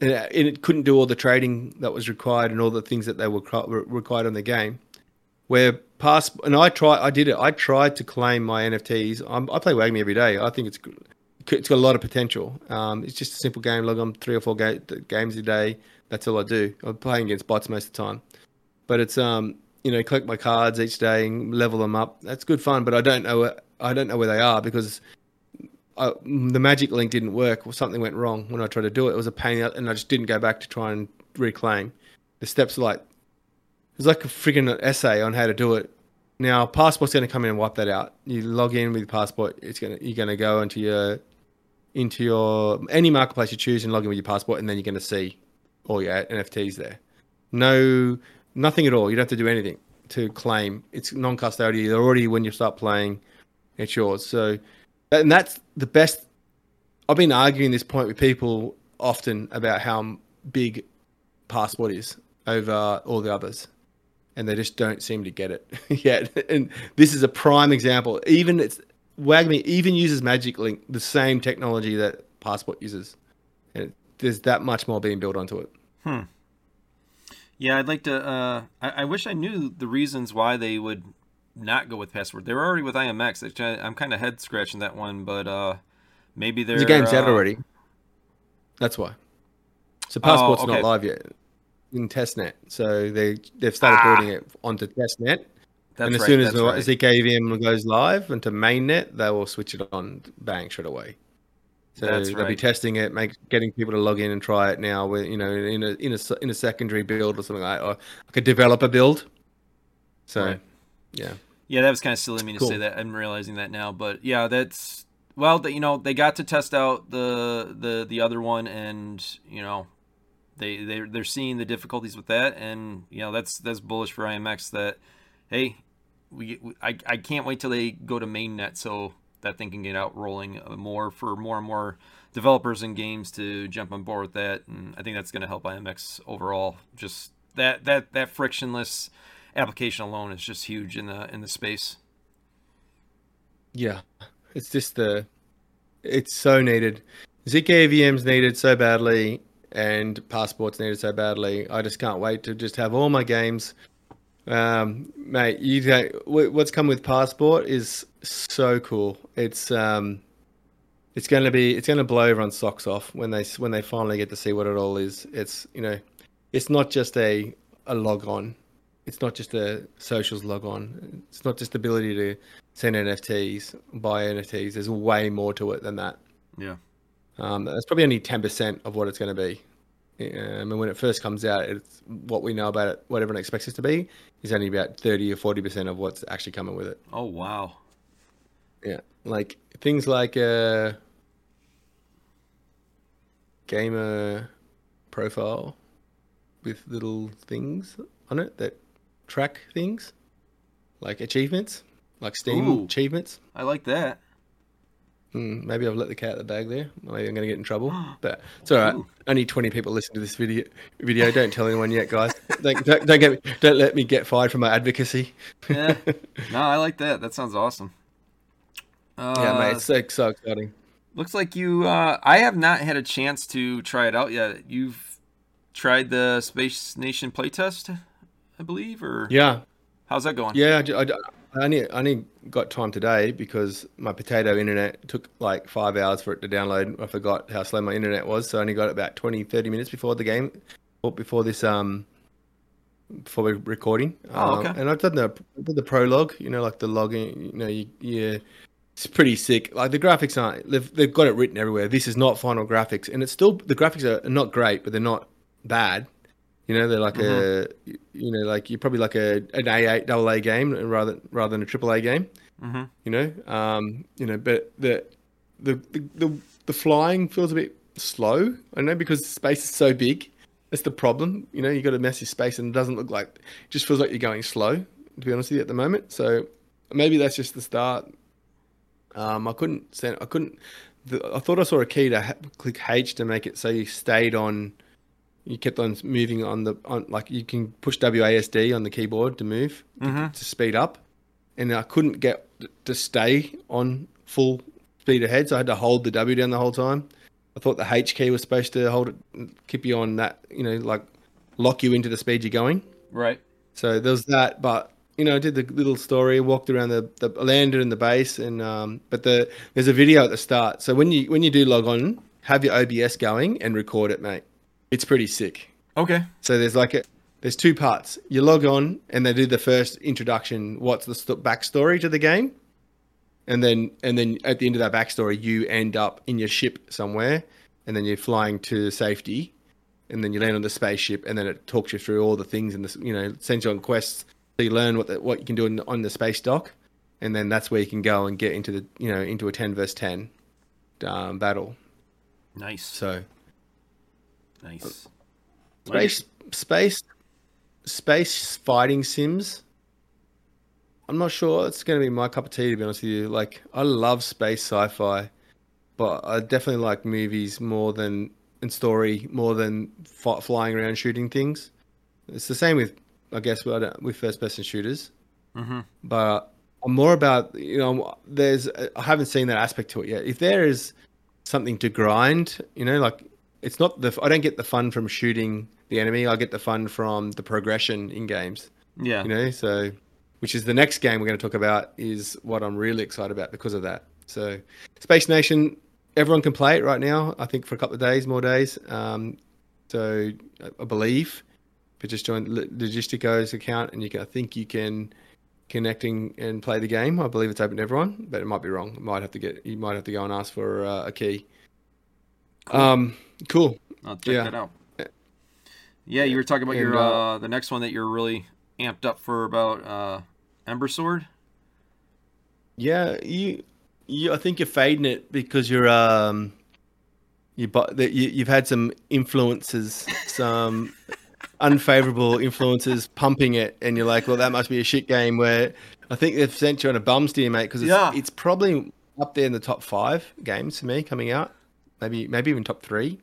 and it couldn't do all the trading that was required and all the things that they were required on the game. Where and I try, I did it. I tried to claim my NFTs. I'm, i play WAGMI every day. I think it's it's got a lot of potential. Um, it's just a simple game. Log on three or four ga- games a day. That's all I do. I'm playing against bots most of the time, but it's um you know collect my cards each day and level them up. That's good fun, but I don't know where, I don't know where they are because I, the magic link didn't work or something went wrong when I tried to do it. It was a pain, and I just didn't go back to try and reclaim. The steps are like it's like a freaking essay on how to do it. Now, Passport's going to come in and wipe that out. You log in with Passport. It's going to you're going to go into your into your any marketplace you choose and log in with your passport, and then you're going to see all your NFTs there. No, nothing at all. You don't have to do anything to claim. It's non-custodial. They're already, when you start playing, it's yours. So, and that's the best. I've been arguing this point with people often about how big passport is over all the others and they just don't seem to get it yet and this is a prime example even it's WAGMI even uses Magic Link, the same technology that Passport uses. And there's that much more being built onto it. Hmm. Yeah, I'd like to. Uh, I, I, wish I knew the reasons why they would not go with Passport. They were already with IMX. I'm kind of head scratching that one, but uh, maybe they're. The game's uh, out already. That's why. So Passport's oh, okay. not live yet in testnet. So they they've started ah. building it onto testnet that's and as right, soon as the right. ZKVM goes live into mainnet, they will switch it on bang straight away. So that's they'll right. be testing it, make getting people to log in and try it now. With you know, in a in a in a secondary build or something like, or like a developer build. So, right. yeah, yeah, that was kind of silly of me cool. to say that. I'm realizing that now, but yeah, that's well, that you know, they got to test out the the the other one, and you know, they they they're seeing the difficulties with that, and you know, that's that's bullish for IMX that hey, we, we I, I can't wait till they go to mainnet so that thing can get out rolling more for more and more developers and games to jump on board with that and I think that's going to help IMX overall just that that that frictionless application alone is just huge in the in the space. Yeah, it's just the it's so needed. ZKVM's needed so badly, and passports needed so badly. I just can't wait to just have all my games. Um, mate, you what's come with passport is so cool. It's um, it's going to be it's going to blow everyone's socks off when they when they finally get to see what it all is. It's you know, it's not just a a log on. It's not just a socials log on. It's not just the ability to send NFTs, buy NFTs. There's way more to it than that. Yeah. Um, that's probably only ten percent of what it's going to be. Um, and when it first comes out, it's what we know about it, what everyone expects it to be, is only about thirty or forty percent of what's actually coming with it. Oh wow! Yeah, like things like uh, gamer profile with little things on it that track things, like achievements, like Steam Ooh. achievements. I like that. Hmm, maybe I've let the cat out of the bag there. Maybe I'm going to get in trouble. But it's all right. Ooh. Only 20 people listen to this video. Video. Don't tell anyone yet, guys. don't, don't, don't get me, don't let me get fired for my advocacy. Yeah. no, I like that. That sounds awesome. Uh, yeah, mate. It's so, so exciting. Looks like you. Uh, I have not had a chance to try it out yet. You've tried the Space Nation playtest, I believe, or Yeah. how's that going? Yeah. I, I, I only, I only got time today because my potato internet took like five hours for it to download. I forgot how slow my internet was. So I only got about 20, 30 minutes before the game, or before this, um, before we're recording. Oh, Um, okay. and I've done the, the prologue, you know, like the logging, you know, you, you it's pretty sick. Like the graphics aren't, they've, they've got it written everywhere. This is not final graphics. And it's still, the graphics are not great, but they're not bad. You know, they're like a, you know, like you're probably like a an A8 double A game rather rather than a triple A game. Mm-hmm. You know, um, you know, but the the, the the the flying feels a bit slow. I know because space is so big. That's the problem. You know, you got a massive space and it doesn't look like. It just feels like you're going slow. To be honest with you, at the moment. So maybe that's just the start. Um, I couldn't send. I couldn't. The, I thought I saw a key to ha- click H to make it so you stayed on. You kept on moving on the on like you can push WASD on the keyboard to move to- Mhm. to, speed up, and I couldn't get to stay on full speed ahead, so I had to hold the W down the whole time. I thought the H key was supposed to hold it, keep you on that, you know, like lock you into the speed you're going. Right. So there was that, but you know, I did the little story, walked around the, the landed in the base, and um, but the there's a video at the start. So when you when you do log on, have your OBS going and record it, mate. It's pretty sick. Okay. So there's like a there's two parts. You log on and they do the first introduction. What's the st- backstory to the game? And then and then at the end of that backstory, you end up in your ship somewhere, and then you're flying to safety, and then you land on the spaceship, and then it talks you through all the things and this, you know, sends you on quests. So you learn what the, what you can do on the space dock, and then that's where you can go and get into the you know into a ten versus ten um, battle. Nice. So Nice. Space, space, space fighting sims. I'm not sure it's going to be my cup of tea to be honest with you. Like, I love space sci-fi, but I definitely like movies more than and story more than f- flying around shooting things. It's the same with, I guess, with, first-person shooters. Mm-hmm. But I'm more about you know. There's I haven't seen that aspect to it yet. If there is something to grind, you know, like it's not the I don't get the fun from shooting the enemy. I get the fun from the progression in games. Yeah. You know, so which is the next game we're going to talk about is what I'm really excited about because of that. So Space Nation, everyone can play it right now. I think for a couple of days, more days. Um, so I- believe but just join Lo- Logistico's account and you can, I think you can connecting and play the game. I believe it's open to everyone, but it might be wrong. Might have to get you might have to go and ask for uh, a key. Um, cool. I'll check Yeah. that out. Yeah, you were talking about your And, uh, uh, the next one that you're really amped up for about uh, Ember Sword. Yeah, you, you. I think you're fading it because you're um, you but that you, you've had some influences, some unfavorable influences pumping it, and you're like, well, that must be a shit game. Where I think they've sent you on a bum steer, mate, because it's, Yeah. it's probably up there in the top five games for me coming out. Maybe maybe even top three.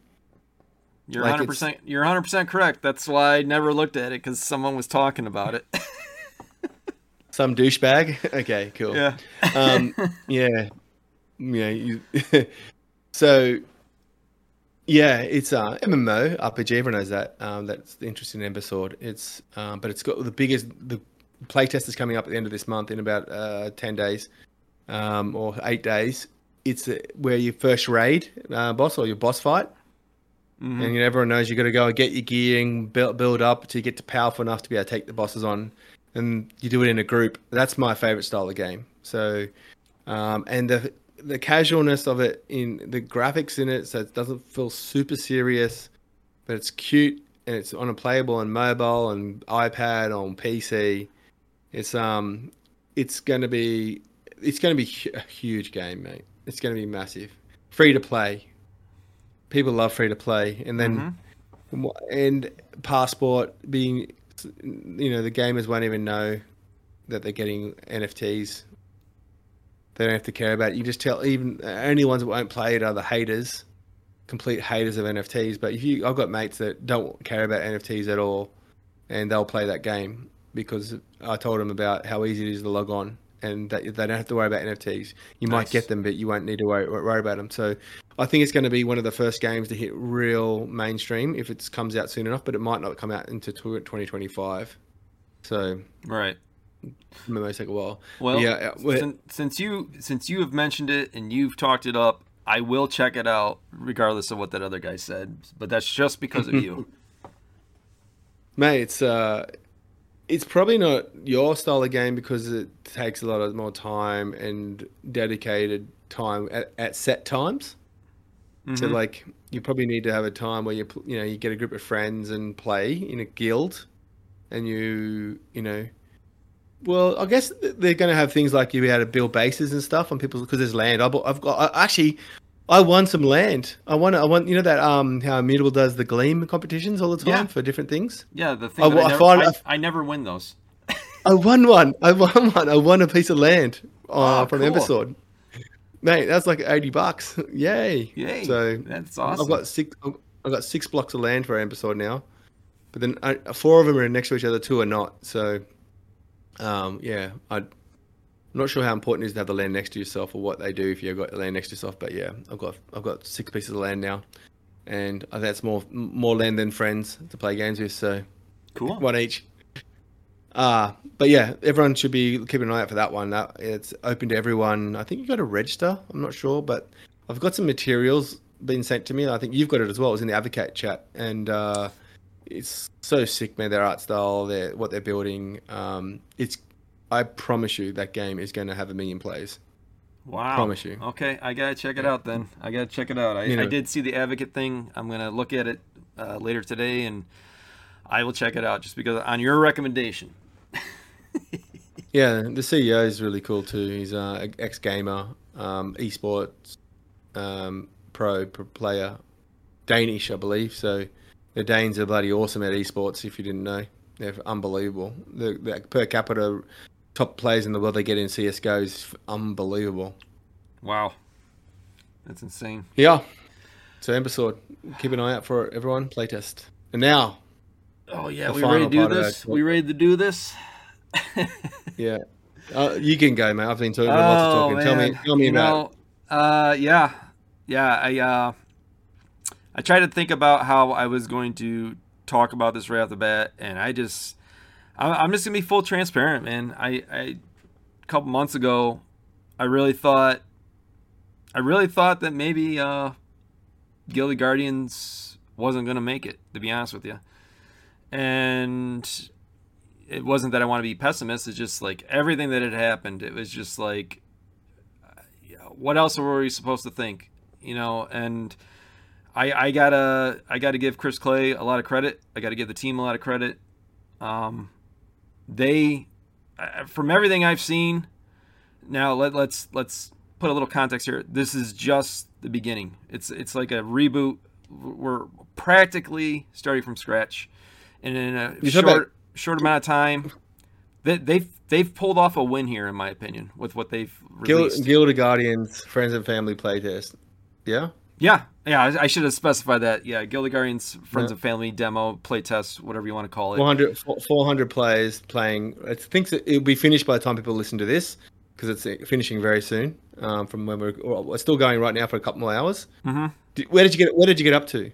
You're Like 100 it's- percent. You're 100 percent correct. That's why I never looked at it because someone was talking about it. some douchebag. okay, cool. Yeah. um, yeah, yeah. You, so, yeah, it's uh, MMO RPG. Everyone knows that. Um, that's the interesting episode. It's um, but it's got the biggest. The playtest is coming up at the end of this month in about uh, ten days, um, or eight days. It's where you first raid uh, boss or your boss fight. Mhm. And you know, everyone knows you got to go and get your gear and build, build up to get to powerful enough to be able to take the bosses on. And you do it in a group. That's my favorite style of game. So, um, and the the casualness of it in the graphics in it, so it doesn't feel super serious, but it's cute and it's on a playable on mobile and iPad on PC. It's um, it's gonna be it's gonna be a huge game, mate. It's gonna be massive, free to play. People love free to play, and then Mhm. and passport being, you know, the gamers won't even know that they're getting NFTs. They don't have to care about it. You just tell even only ones that won't play it are the haters, complete haters of NFTs. But if you, I've got mates that don't care about NFTs at all, and they'll play that game because I told them about how easy it is to log on and that they don't have to worry about NFTs. You might get them, but you won't need to worry, worry about them. So I think it's going to be one of the first games to hit real mainstream if it comes out soon enough, but it might not come out into 2025. So Right. it may take a while. Well, yeah, uh, since, since you since you have mentioned it and you've talked it up, I will check it out regardless of what that other guy said. But that's just because of you. Mate, it's uh, it's probably not your style of game because it takes a lot of more time and dedicated time at, at set times. So Mhm. like, you probably need to have a time where you you know you get a group of friends and play in a guild, and you you know, well, I guess they're going to have things like you be able to build bases and stuff on people's because there's land. I I've got I, actually. I won some land. I won. I won. You know that um how Immutable does the Gleam competitions all the time Yeah. for different things. Yeah, the thing I I, I never, I, I never win those. I won one. I won one. I won a piece of land uh, Oh, from cool. episode. Mate, that's like eighty bucks. Yay! Yay! So that's awesome. I've got six. I've got six blocks of land for episode now, but then I, four of them are next to each other. Two are not. So, um, yeah, I. I'm not sure how important it is to have the land next to yourself or what they do if you've got the land next to yourself. But yeah, I've got I've got six pieces of land now, and that's more more land than friends to play games with. So cool. one each. Uh, but yeah, everyone should be keeping an eye out for that one. That it's open to everyone. I think you got to register. I'm not sure, but I've got some materials being sent to me. I think you've got it as well. It was in the Advocate chat, and uh, it's so sick, man. Their art style, their what they're building. Um, it's. I promise you, that game is going to have a million plays. Wow. Promise you. Okay, I gotta check it out then. I gotta check it out. I, You know- I did see the advocate thing. I'm gonna look at it uh, later today, and I will check it out just because on your recommendation. Yeah, the CEO is really cool too. He's uh, ex gamer, um, esports um, pro, pro player, Danish, I believe. So the Danes are bloody awesome at esports. If you didn't know, they're unbelievable. The, the per capita top players in the world they get in CS:GO is unbelievable. Wow, that's insane. Yeah. So Ember Sword, keep an eye out for it, everyone. Playtest. And now, Oh yeah, we ready to do this? We ready to do this? yeah, uh, you can go, mate. I've been talking lots of talking. Tell me, Oh, tell me you about. know, uh, yeah, yeah. I uh, I tried to think about how I was going to talk about this right off the bat, and I just, I'm, I'm just gonna be full transparent, man. I, I, a couple months ago, I really thought, I really thought that maybe uh, Guild of Guardians wasn't gonna make it. To be honest with you, and it wasn't that I want to be pessimist. It's just like everything that had happened. It was just like, what else were we supposed to think, you know? And I, I gotta, I gotta give Chris Clay a lot of credit. I gotta give the team a lot of credit. Um, they, uh, from everything I've seen, now let, let's let's put a little context here. This is just the beginning. It's it's like a reboot. We're practically starting from scratch, and in a You said short short amount of time, they, they've they've pulled off a win here, in my opinion, with what they've Guild, released. Guild of Guardians, Friends and Family playtest. Yeah? Yeah, yeah, I, I should have specified that. Yeah, Guild Guardians Friends yeah. and Family demo playtest, whatever you want to call it. 400, 400 players playing. I think it'll be finished by the time people listen to this because it's uh, finishing very soon. Um, from when we're, we're still going right now for a couple more hours. Mm-hmm. Did, where did you get? Where did you get up to?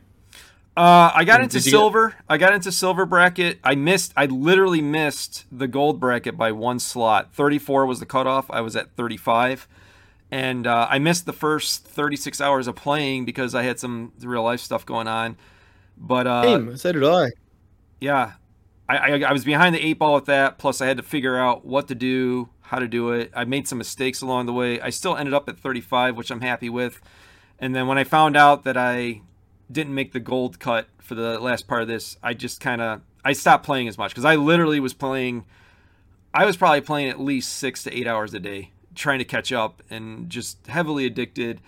Uh, I got into silver. Get... I got into silver bracket. I missed. I literally missed the gold bracket by one slot. Thirty-four was the cutoff. I was at thirty-five and uh, I missed the first 36 hours of playing because I had some real life stuff going on. But uh, Same. so did I. Yeah, I, I, I was behind the eight ball with that. Plus, I had to figure out what to do, how to do it. I made some mistakes along the way. I still ended up at 35, which I'm happy with. And then when I found out that I didn't make the gold cut for the last part of this, I just kind of I stopped playing as much because I literally was playing. I was probably playing at least six to eight hours a day trying to catch up and just heavily addicted.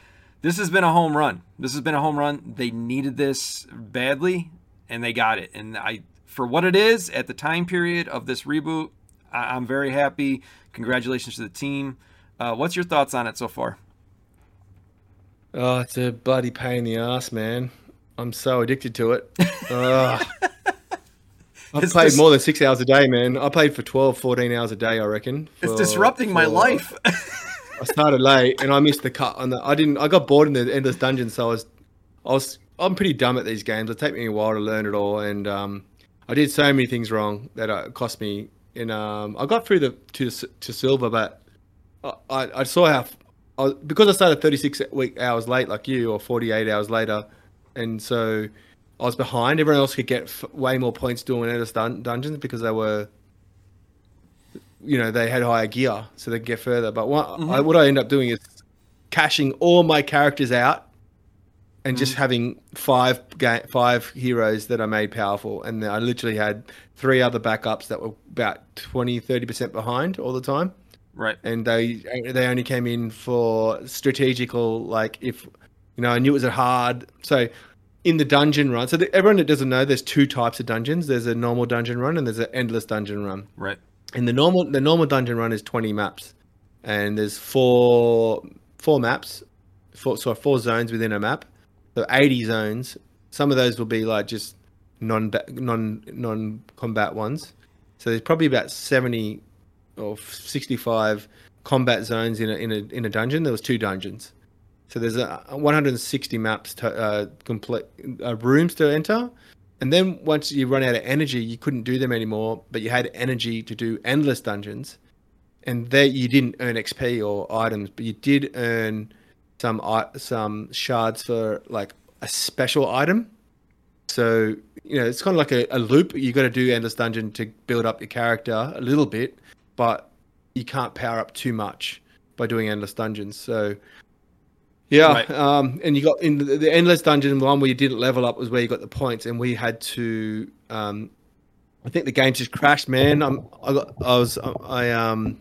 This has been a home run. This has been a home run. They needed this badly, and they got it. And I, for what it is at the time period of this reboot, I, am very happy. Congratulations to the team. Uh, what's your thoughts on it so far? Oh, it's a bloody pain in the ass, man. I'm so addicted to it. I played more than six hours a day, man. I played for 12, 14 hours a day, I reckon. For, it's disrupting for, my life. I started late and I missed the cut on the. I didn't. I got bored in the endless dungeon, so I was, I was. I'm pretty dumb at these games. It take me a while to learn it all, and um, I did so many things wrong that it cost me. And um, I got through the to to silver, but I I, I saw how I, because I started 36 week hours late, like you, or 48 hours later, and so I was behind. Everyone else could get f- way more points doing Endless dun- Dungeons because they were, you know, they had higher gear, so they could get further. But what, mm-hmm. I, what I end up doing is cashing all my characters out and mm-hmm. just having five ga- five heroes that I made powerful. And I literally had three other backups that were about 20, 30% behind all the time. Right. And they they only came in for strategical, like if you know, I knew it was a hard. So in the dungeon run. So the, everyone that doesn't know, there's two types of dungeons. There's a normal dungeon run and there's an endless dungeon run. Right. And the normal the normal dungeon run is 20 maps, and there's four four maps, four so four zones within a map. So 80 zones. Some of those will be like just non non non combat ones. So there's probably about 70 or 65 combat zones in a in a in a dungeon. There was two dungeons. So there's a 160 maps to uh, complete uh, rooms to enter, and then once you run out of energy, you couldn't do them anymore. But you had energy to do endless dungeons, and there you didn't earn XP or items, but you did earn some some shards for like a special item. So you know it's kind of like a, a loop. You got to do endless dungeon to build up your character a little bit, but you can't power up too much by doing endless dungeons. So yeah, right. um, and you got in the, the, endless dungeon one where you didn't level up was where you got the points, and we had to. Um, I think the game just crashed, man. I'm, I, got, I was, I um.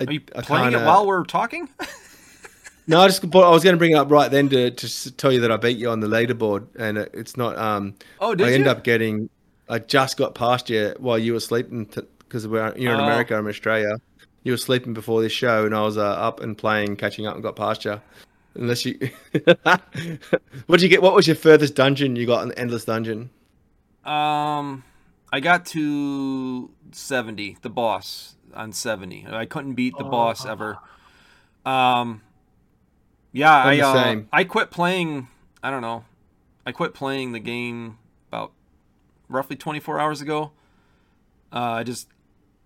I, Are you I playing kinda, it while we're talking? no, I just I was going to bring it up right then to to tell you that I beat you on the leaderboard, and it's not. Um, oh, did I you? end up getting. I just got past you while you were sleeping because we're you're in oh. America, I'm in Australia you were sleeping before this show, and I was uh, up and playing, catching up, and got past you. Unless you, what did you get? What was your furthest dungeon you got? An endless dungeon. Um, I got to seventy, the boss on seventy. I couldn't beat the oh. boss ever. Um, yeah, I uh, I quit playing. I don't know. I quit playing the game about roughly twenty four hours ago. Uh, I just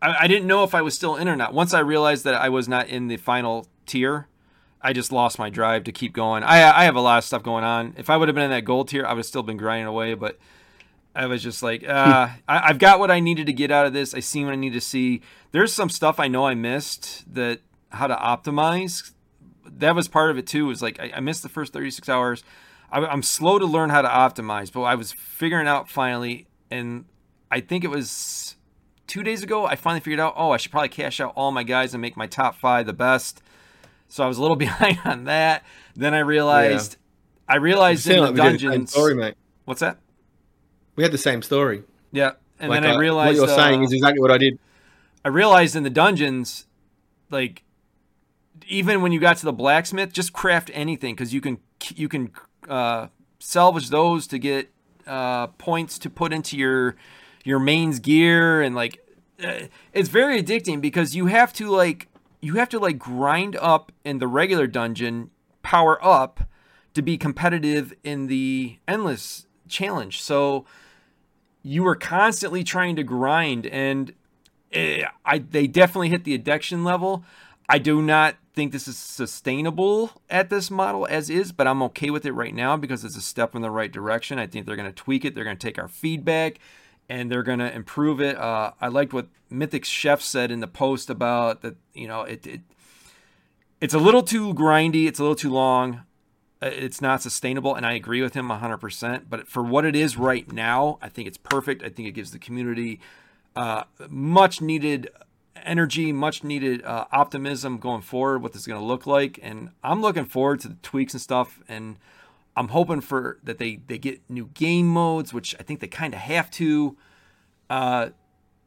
I, I didn't know if I was still in or not. Once I realized that I was not in the final tier, I just lost my drive to keep going. I I have a lot of stuff going on. If I would have been in that gold tier, I would have still been grinding away. But I was just like, uh, I, have got what I needed to get out of this. I see what I need to see. There's some stuff I know I missed that how to optimize. That was part of it too. Was like I, I missed the first 36 hours. I, I'm slow to learn how to optimize, but I was figuring out finally, and I think it was two days ago, I finally figured out, oh, I should probably cash out all my guys and make my top five the best. So I was a little behind on that. Then I realized, yeah. I realized in the dungeons. story, mate. What's that? We had the same story. Yeah, and like, then I realized uh, what you're uh, saying is exactly what I did. I realized in the dungeons, like even when you got to the blacksmith, just craft anything because you can you can uh, salvage those to get uh, points to put into your your mains gear and like uh, it's very addicting because you have to like you have to like grind up in the regular dungeon power up to be competitive in the endless challenge so you were constantly trying to grind and it, eh, I they definitely hit the addiction level I do not think this is sustainable at this model as is, but I'm okay with it right now because it's a step in the right direction. I think they're going to tweak it. They're going to take our feedback and they're going to improve it. Uh, I liked what Mythic Chef said in the post about that. You know, it, it it's a little too grindy. It's a little too long. Uh, it's not sustainable, and I agree with him 100%. But for what it is right now, I think it's perfect. I think it gives the community uh, much needed energy, much needed uh, optimism going forward, what this is going to look like. And I'm looking forward to the tweaks and stuff. And I'm hoping for that they, they get new game modes, which I think they kind of have to. Uh,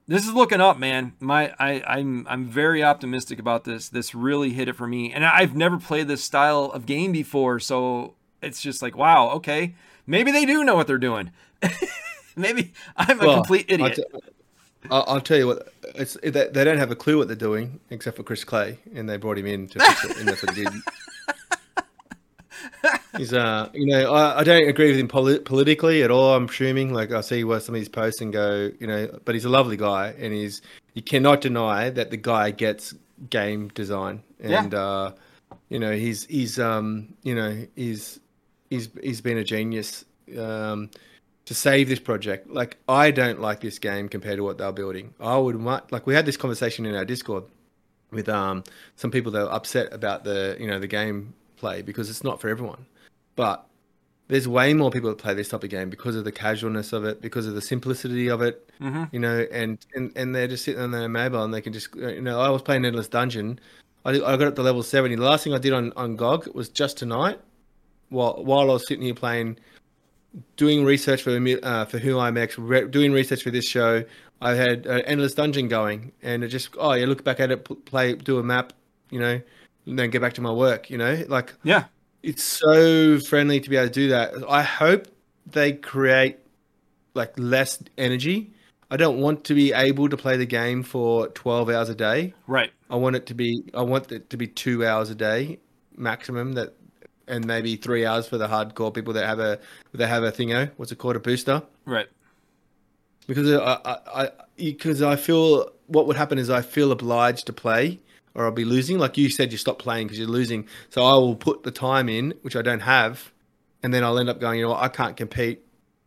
this is looking up, man. My I, I'm I'm very optimistic about this. This really hit it for me, and I've never played this style of game before, so it's just like, wow, okay, maybe they do know what they're doing. maybe I'm a well, complete idiot. I'll, I'll, tell you what. It's they, they don't have a clue what they're doing except for Chris Clay, and they brought him in to fix it, and that's what he did. He's uh, you know, I, I don't agree with him polit- politically at all. I'm assuming, like, I see what some of his posts and go, you know, but he's a lovely guy, and he's you cannot deny that the guy gets game design, and yeah. uh, you know, he's he's um, you know, he's he's he's been a genius. Um, to save this project. Like I don't like this game compared to what they're building. I would like we had this conversation in our Discord with um some people that were upset about the you know the game play because it's not for everyone. But there's way more people that play this type of game because of the casualness of it, because of the simplicity of it, mm-hmm. you know, and, and, and they're just sitting on their mobile and they can just, you know, I was playing Endless Dungeon. I, I got up to level 70. The last thing I did on, on GOG was just tonight, while, while I was sitting here playing doing research for uh, for Who I'm X, re- doing research for this show. I had an endless dungeon going, and it just oh yeah, look back at it, play, do a map, you know, and then get back to my work. You know, like yeah, it's so friendly to be able to do that. I hope they create like less energy. I don't want to be able to play the game for 12 hours a day. Right. I want it to be I want it to be 2 hours a day maximum that and maybe three hours for the hardcore people that have a that have a thingo. What's it called? A booster. Right. Because I, I, because I feel what would happen is I feel obliged to play or I'll be losing. Like you said, you stop playing because you're losing. So I will put the time in, which I don't have, and then I'll end up going. You know, what, I can't compete.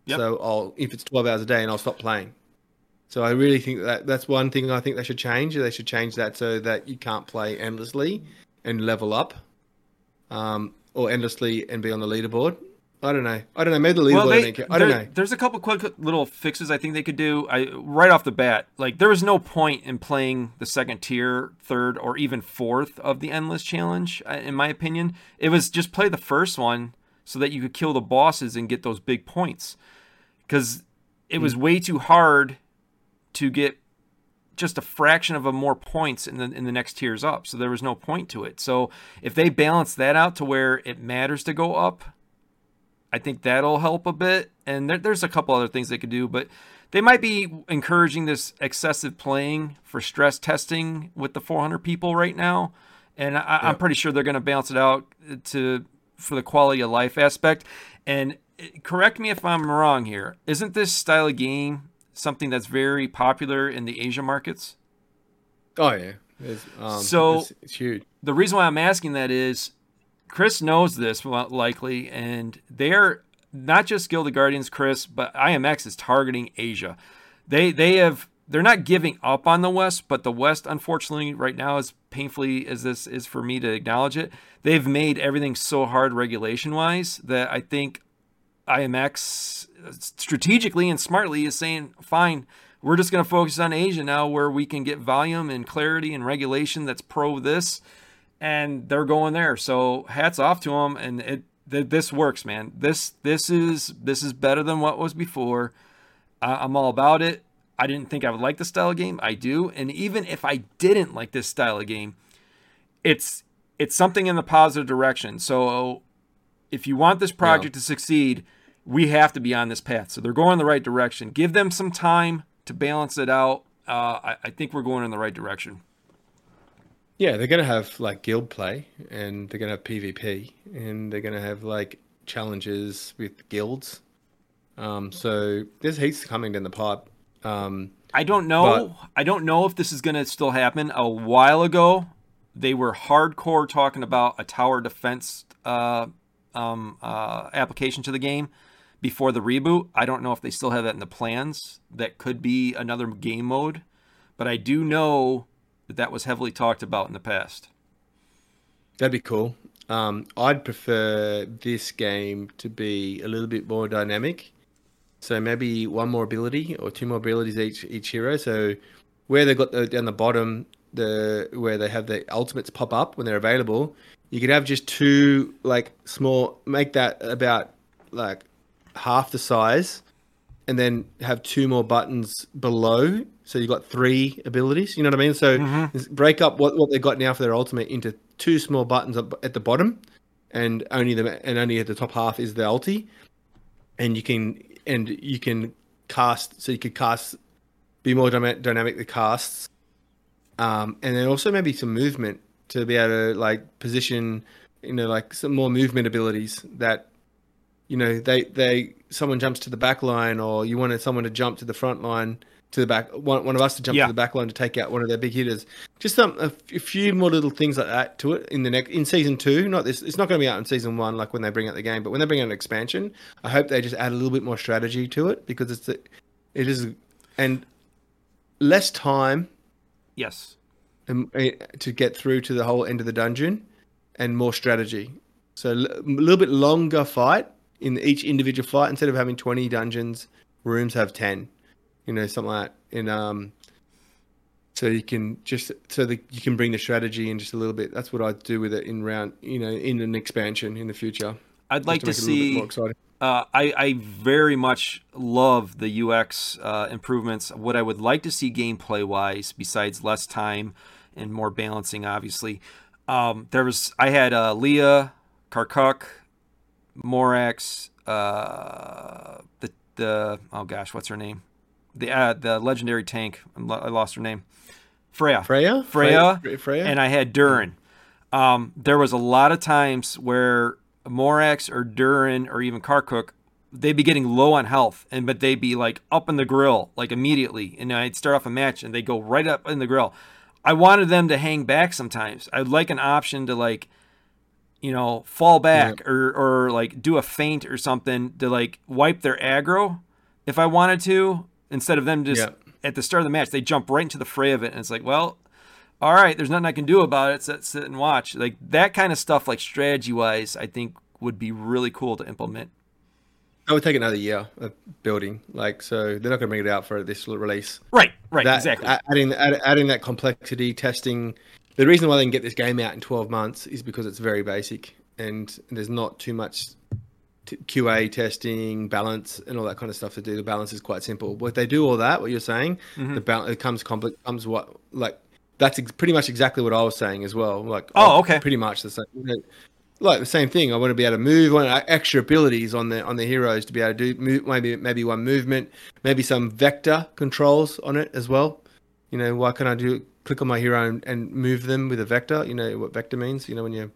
Yep. So I'll if it's 12 hours a day, and I'll stop playing. So I really think that that's one thing I think they should change. They should change that so that you can't play endlessly and level up. Um, or endlessly and be on the leaderboard. I don't know. I don't know. Maybe the leaderboard. Well, they, I don't know. There's a couple quick little fixes I think they could do. I right off the bat, like there was no point in playing the second tier, third, or even fourth of the endless challenge. Uh, in my opinion, it was just play the first one so that you could kill the bosses and get those big points. Because it was mm. way too hard to get just a fraction of a more points in the in the next tiers up. So there was no point to it. So if they balance that out to where it matters to go up, I think that'll help a bit. And there, there's a couple other things they could do, but they might be encouraging this excessive playing for stress testing with the 400 people right now. And I, am pretty sure they're going to balance it out to for the quality of life aspect. And eh, correct me if I'm wrong here. Isn't this style of game something that's very popular in the Asia markets? Oh yeah, it's, um, so it's, it's, huge. The reason why I'm asking that is Chris knows this likely, and they're not just Guild of Guardians, Chris, but IMX is targeting Asia. They they have they're not giving up on the West, but the West, unfortunately, right now, as painfully as this is for me to acknowledge it, they've made everything so hard regulation wise that I think IMX strategically and smartly is saying, fine, we're just going to focus on Asia now where we can get volume and clarity and regulation that's pro this. And they're going there. So hats off to them. And it, th- this works, man. This, this is, this is better than what was before. I'm all about it. I didn't think I would like the style of game. I do. And even if I didn't like this style of game, it's, it's something in the positive direction. So if you want this project to succeed, we have to be on this path. So they're going in the right direction. Give them some time to balance it out. Uh, I, I think we're going in the right direction. Yeah, they're gonna have like guild play, and they're gonna have PvP, and they're gonna have like challenges with guilds. Um, so there's heaps coming down the pipe. Um, I don't know. But- I don't know if this is going to still happen. A while ago, they were hardcore talking about a tower defense uh, um, uh, application to the game before the reboot. I don't know if they still have that in the plans. That could be another game mode, but I do know that that was heavily talked about in the past. That'd be cool. Um, I'd prefer this game to be a little bit more dynamic. So maybe one more ability or two more abilities each each hero. So where they got the down the bottom, the where they have the ultimates pop up when they're available, you could have just two like small make that about like half the size and then have two more buttons below. So you've got three abilities. You know what I mean? So break up what, what they've got now for their ultimate into two small buttons up at the bottom, and only the and only at the top half is the ulti, and you can and you can cast. So you could cast, be more dynamic the casts, um, and then also maybe some movement to be able to like position, you know, like some more movement abilities that you know they they someone jumps to the back line or you wanted someone to jump to the front line to the back one, one of us to jump Yeah. to the back line to take out one of their big hitters just some a, f- a few more little things like that to it in the next in season two not this it's not going to be out in season one like when they bring out the game but when they bring out an expansion i hope they just add a little bit more strategy to it because it's it is and less time Yes. eh, to get through to the whole end of the dungeon and more strategy. So l- a little bit longer fight in each individual flight instead of having 20 dungeons, rooms have 10. You know, something like that. And um so you can just so that you can bring the strategy in just a little bit. That's what I'd do with it in round, you know, in an expansion in the future. I'd like to, Just make it a little bit see. more exciting. Uh, I, I very much love the UX uh, improvements. What I would like to see gameplay wise, besides less time and more balancing, obviously, um, there was I had uh, Leah, Karkuk, Morax, uh, the the oh gosh, what's her name? The uh, the legendary tank. I lost her name. Freya. Freya? Freya, Freya? Freya? and I had Durin. Um, there was a lot of times where Morax or Durin or even Karkuk, they'd be getting low on health, and but they'd be like up in the grill like immediately, and I'd start off a match and they'd go right up in the grill. I wanted them to hang back sometimes. I'd like an option to like, you know, fall back or or like do a feint or something to like wipe their aggro if I wanted to, instead of them just Yeah. at the start of the match they jump right into the fray of it, and it's like, well, all right, there's nothing I can do about it. Sit, sit and watch. Like that kind of stuff, like strategy wise, I think would be really cool to implement. That would take another year of building. Like, so they're not going to bring it out for this release. Right, right, that, exactly. Adding adding that complexity, testing. The reason why they can get this game out in 12 months is because it's very basic and there's not too much t- QA testing, balance, and all that kind of stuff to do. The balance is quite simple. But if they do all that, what you're saying, Mm-hmm. the balance it comes complex. Comes what like that's ex- pretty much exactly what I was saying as well. Like, Oh, okay. pretty much the same. Like the same thing. I want to be able to move. I want extra abilities on the on the heroes to be able to do move, maybe maybe one movement, maybe some vector controls on it as well. You know, why can't I do click on my hero and, and move them with a vector? You know what vector means? You know when you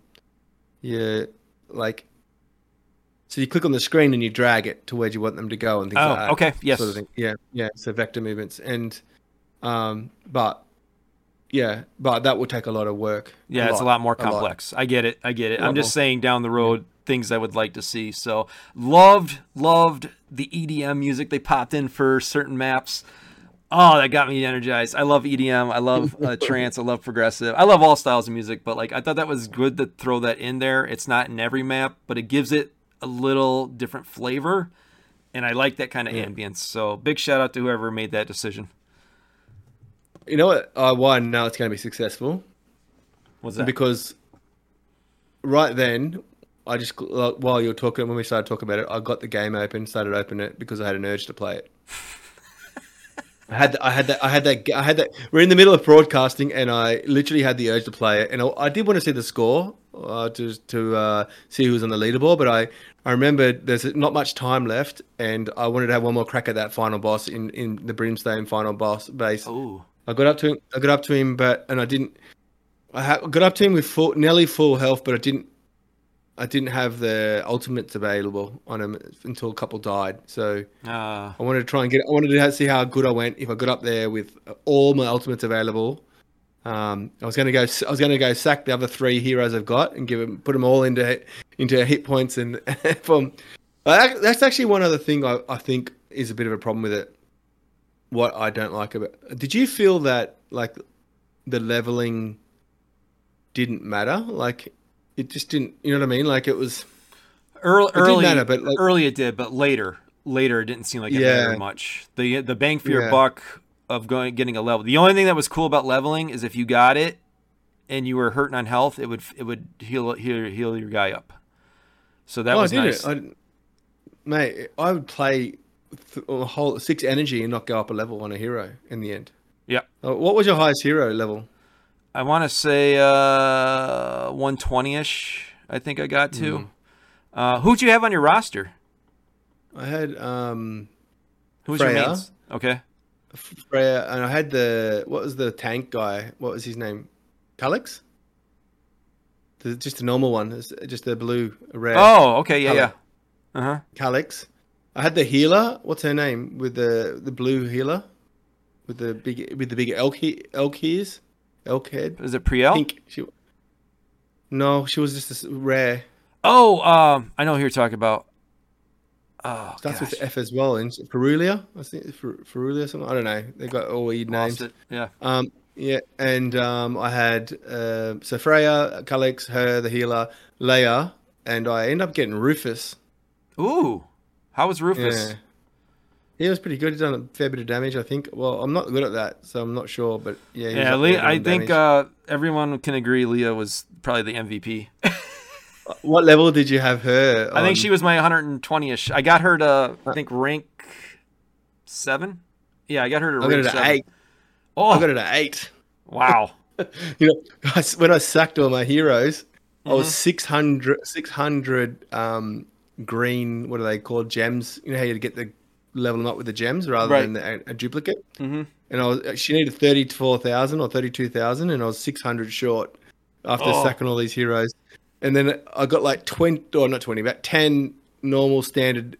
you like so you click on the screen and you drag it to where you want them to go and things Oh, like that. okay, yes. Sort of. Yeah, yeah. So vector movements and um but yeah, but that will take a lot of work. yeah, it's a lot more complex. lot. I get it. I get it. I'm just more. saying down the road things I would like to see. So loved, loved the EDM music they popped in for certain maps. Oh, that got me energized. I love EDM. I love uh, trance. I love progressive. I love all styles of music, but like I thought that was good to throw that in there. It's not in every map, but it gives it a little different flavor, and I like that kind of ambience. So big shout out to whoever made that decision. You know what? Uh, why I know it's going to be successful Was that because right then I just like, while you were talking when we started talking about it, I got the game open, started opening it because I had an urge to play it. I had that, I had that I had that I had that. We're in the middle of broadcasting, and I literally had the urge to play it, and I, I did want to see the score uh, to to uh, see who was on the leaderboard, but I I remember there's not much time left, and I wanted to have one more crack at that final boss in in the Brimstone final boss base. Oh, I got up to him. I got up to him, but and I didn't. I ha- got up to him with full, nearly full health, but I didn't. I didn't have the ultimates available on them until a couple died. So uh, I wanted to try and get. I wanted to see how good I went if I got up there with all my ultimates available. Um, I was going to go. I was going to go sack the other three heroes I've got and give them, put them all into into hit points and from. That's actually one other thing I, I think is a bit of a problem with it. What I don't like about. Did you feel that like the leveling didn't matter? Like it just didn't. You know what I mean? Like it was. early, didn't early, matter, but, like- early it did, but later, later it didn't seem like it Yeah. mattered much. The the bang for your Yeah. buck of going getting a level. The only thing that was cool about leveling is if you got it and you were hurting on health, it would it would heal heal heal your guy up. So that oh, was I nice. it. I, mate, I would play th- a whole six energy and not go up a level on a hero in the end. Yeah. Uh, what was your highest hero level? I want to say uh 120ish. I think I got to. Mm. Uh, who'd you have on your roster? I had um Who's your Freya. mains? Okay. Freya, and I had the what was the tank guy? What was his name? Calix. The, just a normal one, it's just a blue rare Oh, okay. Yeah, yeah. Uh huh. Calix. I had the healer. What's her name? With the the blue healer, with the big with the big elk he, elk ears, head. Is it Priel? Pink. She. No, she was just a s- rare. Oh, um, I know who you're talking about. Oh, Starts gosh. with F as well. And Ferulia, I think Fer- Ferulia or something. I don't know. They got all weird names. It. Yeah. Um, yeah, and um, I had uh, so Freya, Calix, her, the healer, Leia, and I end up getting Rufus. Ooh, how was Rufus? Yeah. He was pretty good. He's done a fair bit of damage, I think. Well, I'm not good at that, so I'm not sure. But yeah, Yeah, Leah, I think uh, everyone can agree Leah was probably the MVP. what level did you have her? I think she was my 120ish. I got her to I think rank seven. Yeah, I got her to I got rank it at seven. eight. Oh, I got her to eight. wow. You know, when I sacked all my heroes, I Mm-hmm. was 600, 600 um, green. What are they called? Gems. You know how you get the level them up with the gems rather Right. than the, a, a duplicate. hmm and I was she needed thirty four thousand or thirty two thousand, and I was six hundred short after Oh. sacking all these heroes. And then I got like twenty or not twenty, about ten normal standard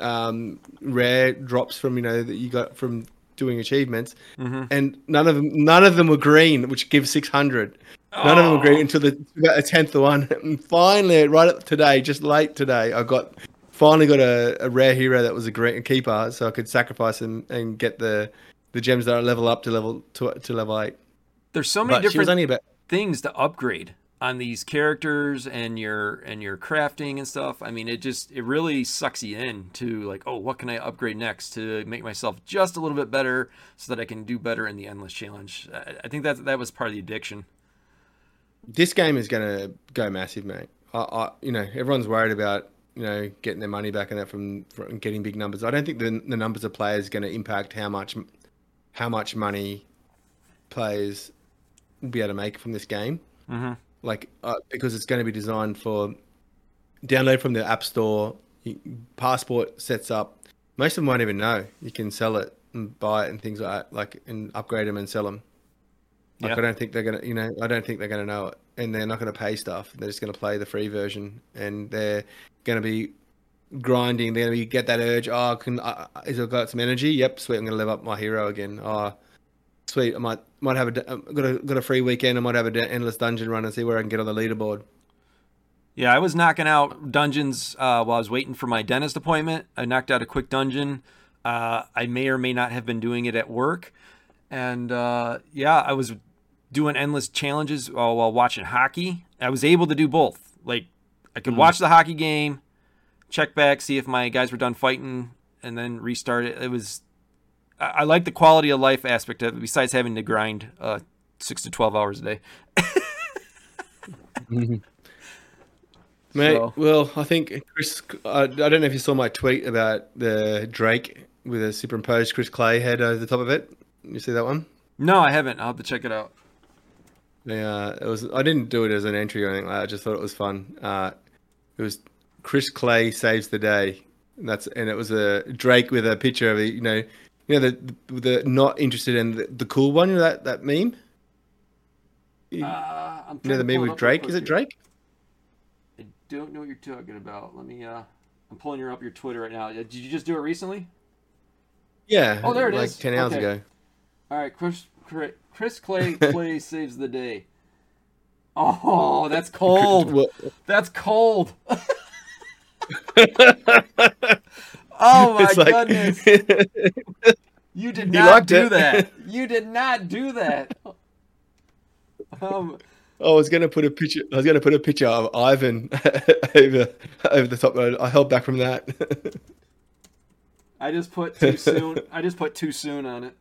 um, rare drops from you know that you got from doing achievements, Mm-hmm. and none of them none of them were green, which gives six hundred. None of them were green until the about a tenth one. And finally, right at today, just late today, I got finally got a, a rare hero that was a green keeper, so I could sacrifice and, and get the the gems that I level up to level to, to level eight. There's so many But different about things to upgrade on these characters and your and your crafting and stuff. I mean, it just it really sucks you in to like, oh, what can I upgrade next to make myself just a little bit better so that I can do better in the endless challenge. I, I think that that was part of the addiction. this game is going to go massive, mate. I, I, you know, everyone's worried about you know getting their money back and that from, from getting big numbers. I don't think the the numbers of players are going to impact how much how much money players will be able to make from this game. Mm-hmm. Like uh, because it's going to be designed for download from the app store. You, passport sets up. Most of them won't even know. You can sell it and buy it and things like that, like and upgrade them and sell them. Like Yeah. I don't think they're gonna, you know, I don't think they're gonna know it, and they're not gonna pay stuff. They're just gonna play the free version, and they're gonna be grinding. They're gonna be, get that urge. Oh, can uh, is I got some energy? Yep, sweet. I'm gonna level up my hero again. Oh, sweet. I might might have a got a got a free weekend. I might have a d- endless dungeon run and see where I can get on the leaderboard. Yeah, I was knocking out dungeons uh, while I was waiting for my dentist appointment. I knocked out a quick dungeon. Uh, I may or may not have been doing it at work, and uh, yeah, I was doing endless challenges while watching hockey. I was able to do both. Like, I could watch the hockey game, check back, see if my guys were done fighting, and then restart it. It was. I, I like the quality of life aspect of it. Besides having to grind uh, six to twelve hours a day. Mate, So- well, I think Chris. I, I don't know if you saw my tweet about the Drake with a superimposed Chris Clay head over the top of it. You see that one? No, I haven't. I'll have to check it out. Yeah, it was. I didn't do it as an entry or anything like that. I just thought it was fun. Uh, it was Chris Clay saves the day. And that's and it was a Drake with a picture of. You know, you know the the not interested in the, the cool one. You know that that meme. Uh, I'm You know the meme with Drake. Is it Drake? I don't know what you're talking about. Let me. uh I'm pulling your up your Twitter right now. Did you just do it recently? Yeah. Oh, there it like is. ten hours Okay. ago. All right, Chris Chris, Chris Clay Clay saves the day. Oh, that's cold. That's cold. oh my like- goodness. You did not do it. that. You did not do that. Um, I was gonna put a picture. I was gonna put a picture of Ivan over over the top. but I held back from that. I just put too soon. I just put too soon on it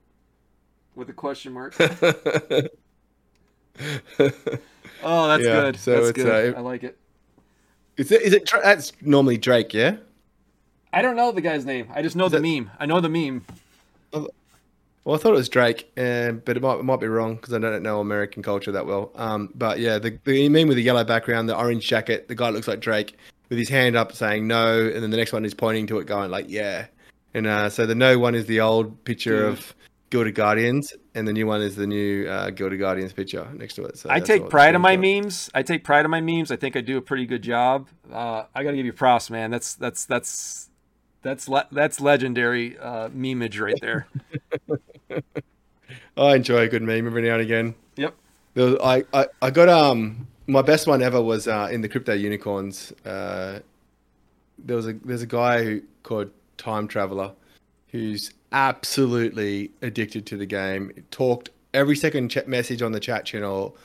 with a question mark. Oh, that's Yeah, good. so that's it's, good. uh, I like it. is it? Is it? That's normally Drake, yeah. I don't know the guy's name. I just know the that- meme. I know the meme. Well, I thought it was Drake, um, but it might, it might be wrong because I don't know American culture that well. Um, but yeah, the, the meme with the yellow background, the orange jacket, the guy looks like Drake with his hand up saying no, and then the next one is pointing to it, going like yeah. And uh, so the no one is the old picture Dude. of Guild of Guardians, and the new one is the new uh, Guild of Guardians picture next to it. So I take pride in my memes. I take pride in my memes. I think I do a pretty good job. Uh, I got to give you props, man. That's that's that's that's le- that's legendary uh, memeage right there. I enjoy a good meme every now and again. Yep. There was, I, I, I got um my best one ever was uh, in the crypto unicorns. Uh, there was a there's a guy who, called Time Traveler who's absolutely addicted to the game. Talked every second chat message on the chat channel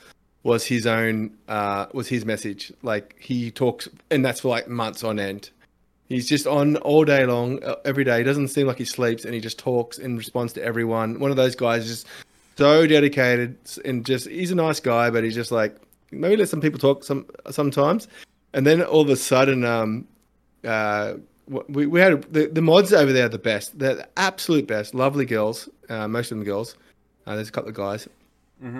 was his own uh, was his message. Like he talks, and that's for like months on end. He's just on all day long, uh, every day. He doesn't seem like he sleeps, and he just talks in response to everyone. One of those guys, just so dedicated, and just he's a nice guy, but he's just like maybe let some people talk some sometimes. And then all of a sudden, um, uh, we we had the, the mods over there are the best. They're the absolute best. Lovely girls, uh, most of them girls. Uh, there's a couple of guys,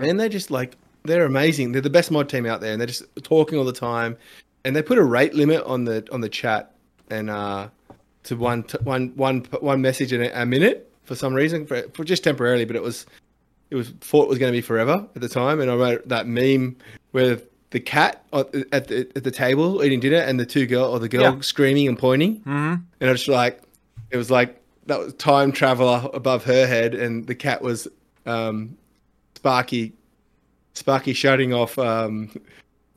and they're just like they're amazing. They're the best mod team out there, and they're just talking all the time. And they put a rate limit on the on the chat, and uh, to one t- one one one message in a, a minute for some reason, for, for just temporarily. But it was it was thought it was going to be forever at the time. And I wrote that meme where the cat at the, at the table eating dinner, and the two girl or the girl Yeah. screaming and pointing. hmm And I was like, it was like that was time traveler above her head, and the cat was um, Sparky, Sparky shutting off um,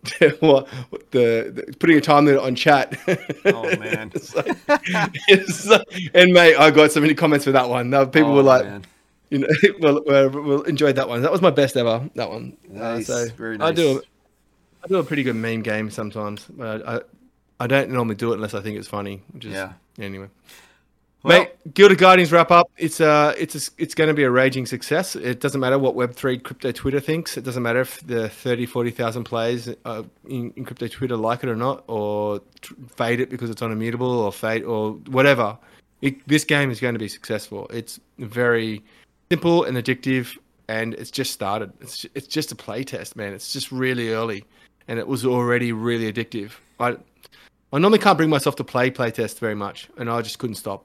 what the, the putting a time limit on chat. Oh, man. It's like- and mate, I got so many comments for that one. People Oh, were like, man. you know, well, well, well, enjoyed that one. That was my best ever. That one. Uh, Nice. so Very I do. A, I do a pretty good meme game sometimes, but I, I don't normally do it unless I think it's funny. Which is Yeah. anyway. Well- Mate, Guild of Guardians wrap up. It's uh, it's a, it's going to be a raging success. It doesn't matter what Web3 crypto Twitter thinks. It doesn't matter if the 30, 40,000 players uh, in, in crypto Twitter like it or not, or tr- fade it because it's unimmutable, or fade or whatever. It, this game is going to be successful. It's very simple and addictive, and it's just started. It's it's just a play test, man. It's just really early, and it was already really addictive. I I normally can't bring myself to play playtest very much, and I just couldn't stop.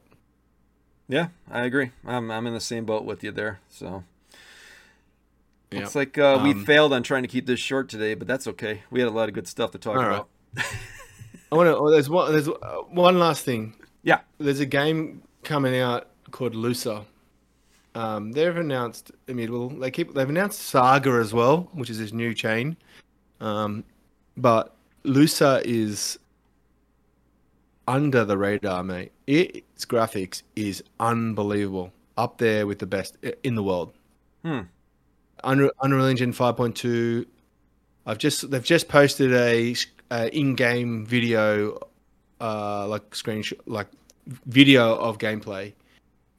Yeah, I agree. I'm I'm in the same boat with you there. So Yeah. looks like uh, we Um, failed on trying to keep this short today, but that's okay. We had a lot of good stuff to talk right. about. I want to. Oh, there's one. There's uh, one last thing. Yeah. There's a game coming out called Lusa. Um, they've announced Immutable. They keep. They've announced Saga as well, which is this new chain. Um, but Lusa is under the radar, mate. Its graphics is unbelievable, up there with the best in the world. Hmm. Unreal, Unreal Engine 5.2. I've just they've just posted a, a in-game video, uh, like screenshot, like video of gameplay,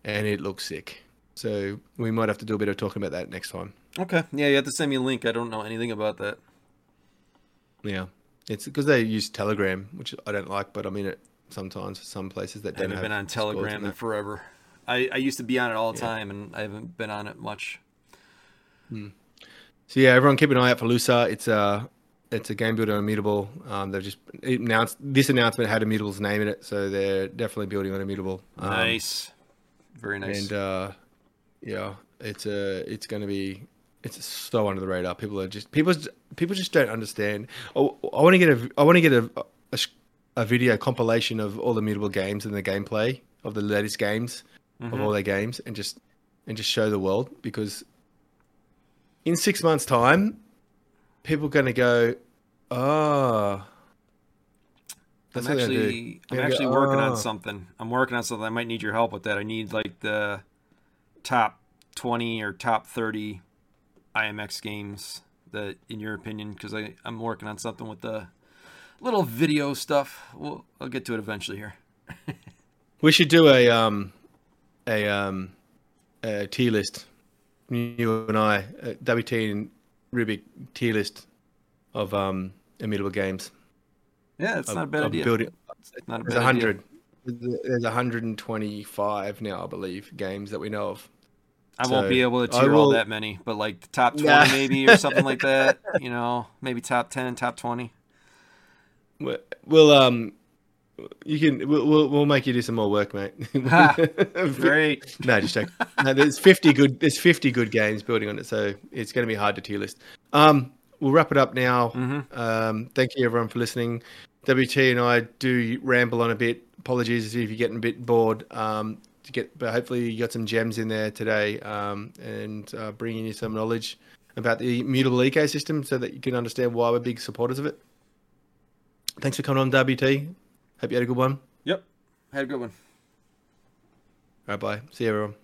and it looks sick. So we might have to do a bit of talking about that next time. Okay. Yeah, you have to send me a link. I don't know anything about that. Yeah, it's because they use Telegram, which I don't like, but I'm in it sometimes for some places that I don't haven't have been on Telegram in forever. I, I used to be on it all the time, and I haven't been on it much. So yeah, everyone keep an eye out for Lusa. It's a it's a game builder on Immutable. Um, they've just announced this announcement had Immutable's name in it, so they're definitely building on Immutable. Um, nice, very nice. And uh, yeah, it's a it's going to be it's so under the radar. People are just people people just don't understand. Oh, I want to get a I want to get a, a a video compilation of all the Immutable games and the gameplay of the latest games of mm-hmm. all their games, and just and just show the world because in six months' time, people are going to go, oh. I'm what they're do. actually I'm actually go, working on "Oh." something. I'm working on something. I might need your help with that. I need like the top 20 or top 30 IMX games that, in your opinion, because I I'm working on something with the little video stuff. We'll I'll get to it eventually here. We should do a um a um a tier list. You and I, a WT and Rubik tier list of um immutable games. Yeah, it's Of- not a bad idea. Building. It's not a There's bad a idea. hundred. There's 125 now, I believe, games that we know of. I won't be able to tier all that many, but like the top 20 Nah. maybe or something like that. You know, maybe top 10, top 20. We- We'll um, you can we'll we'll, make you do some more work, mate. Great. No, just check. No, there's 50 good. There's 50 good games building on it, so it's going to be hard to tier list. Um, we'll wrap it up now. Mhm. Um, thank you everyone for listening. WT and I do ramble on a bit. Apologies if you're getting a bit bored. Um, to get, but hopefully you got some gems in there today, um, and uh, bringing you some knowledge about the Immutable ecosystem, so that you can understand why we're big supporters of it. Thanks for coming on, WT. Hope you had a good one. Yep. Had a good one. All right, bye. See you everyone.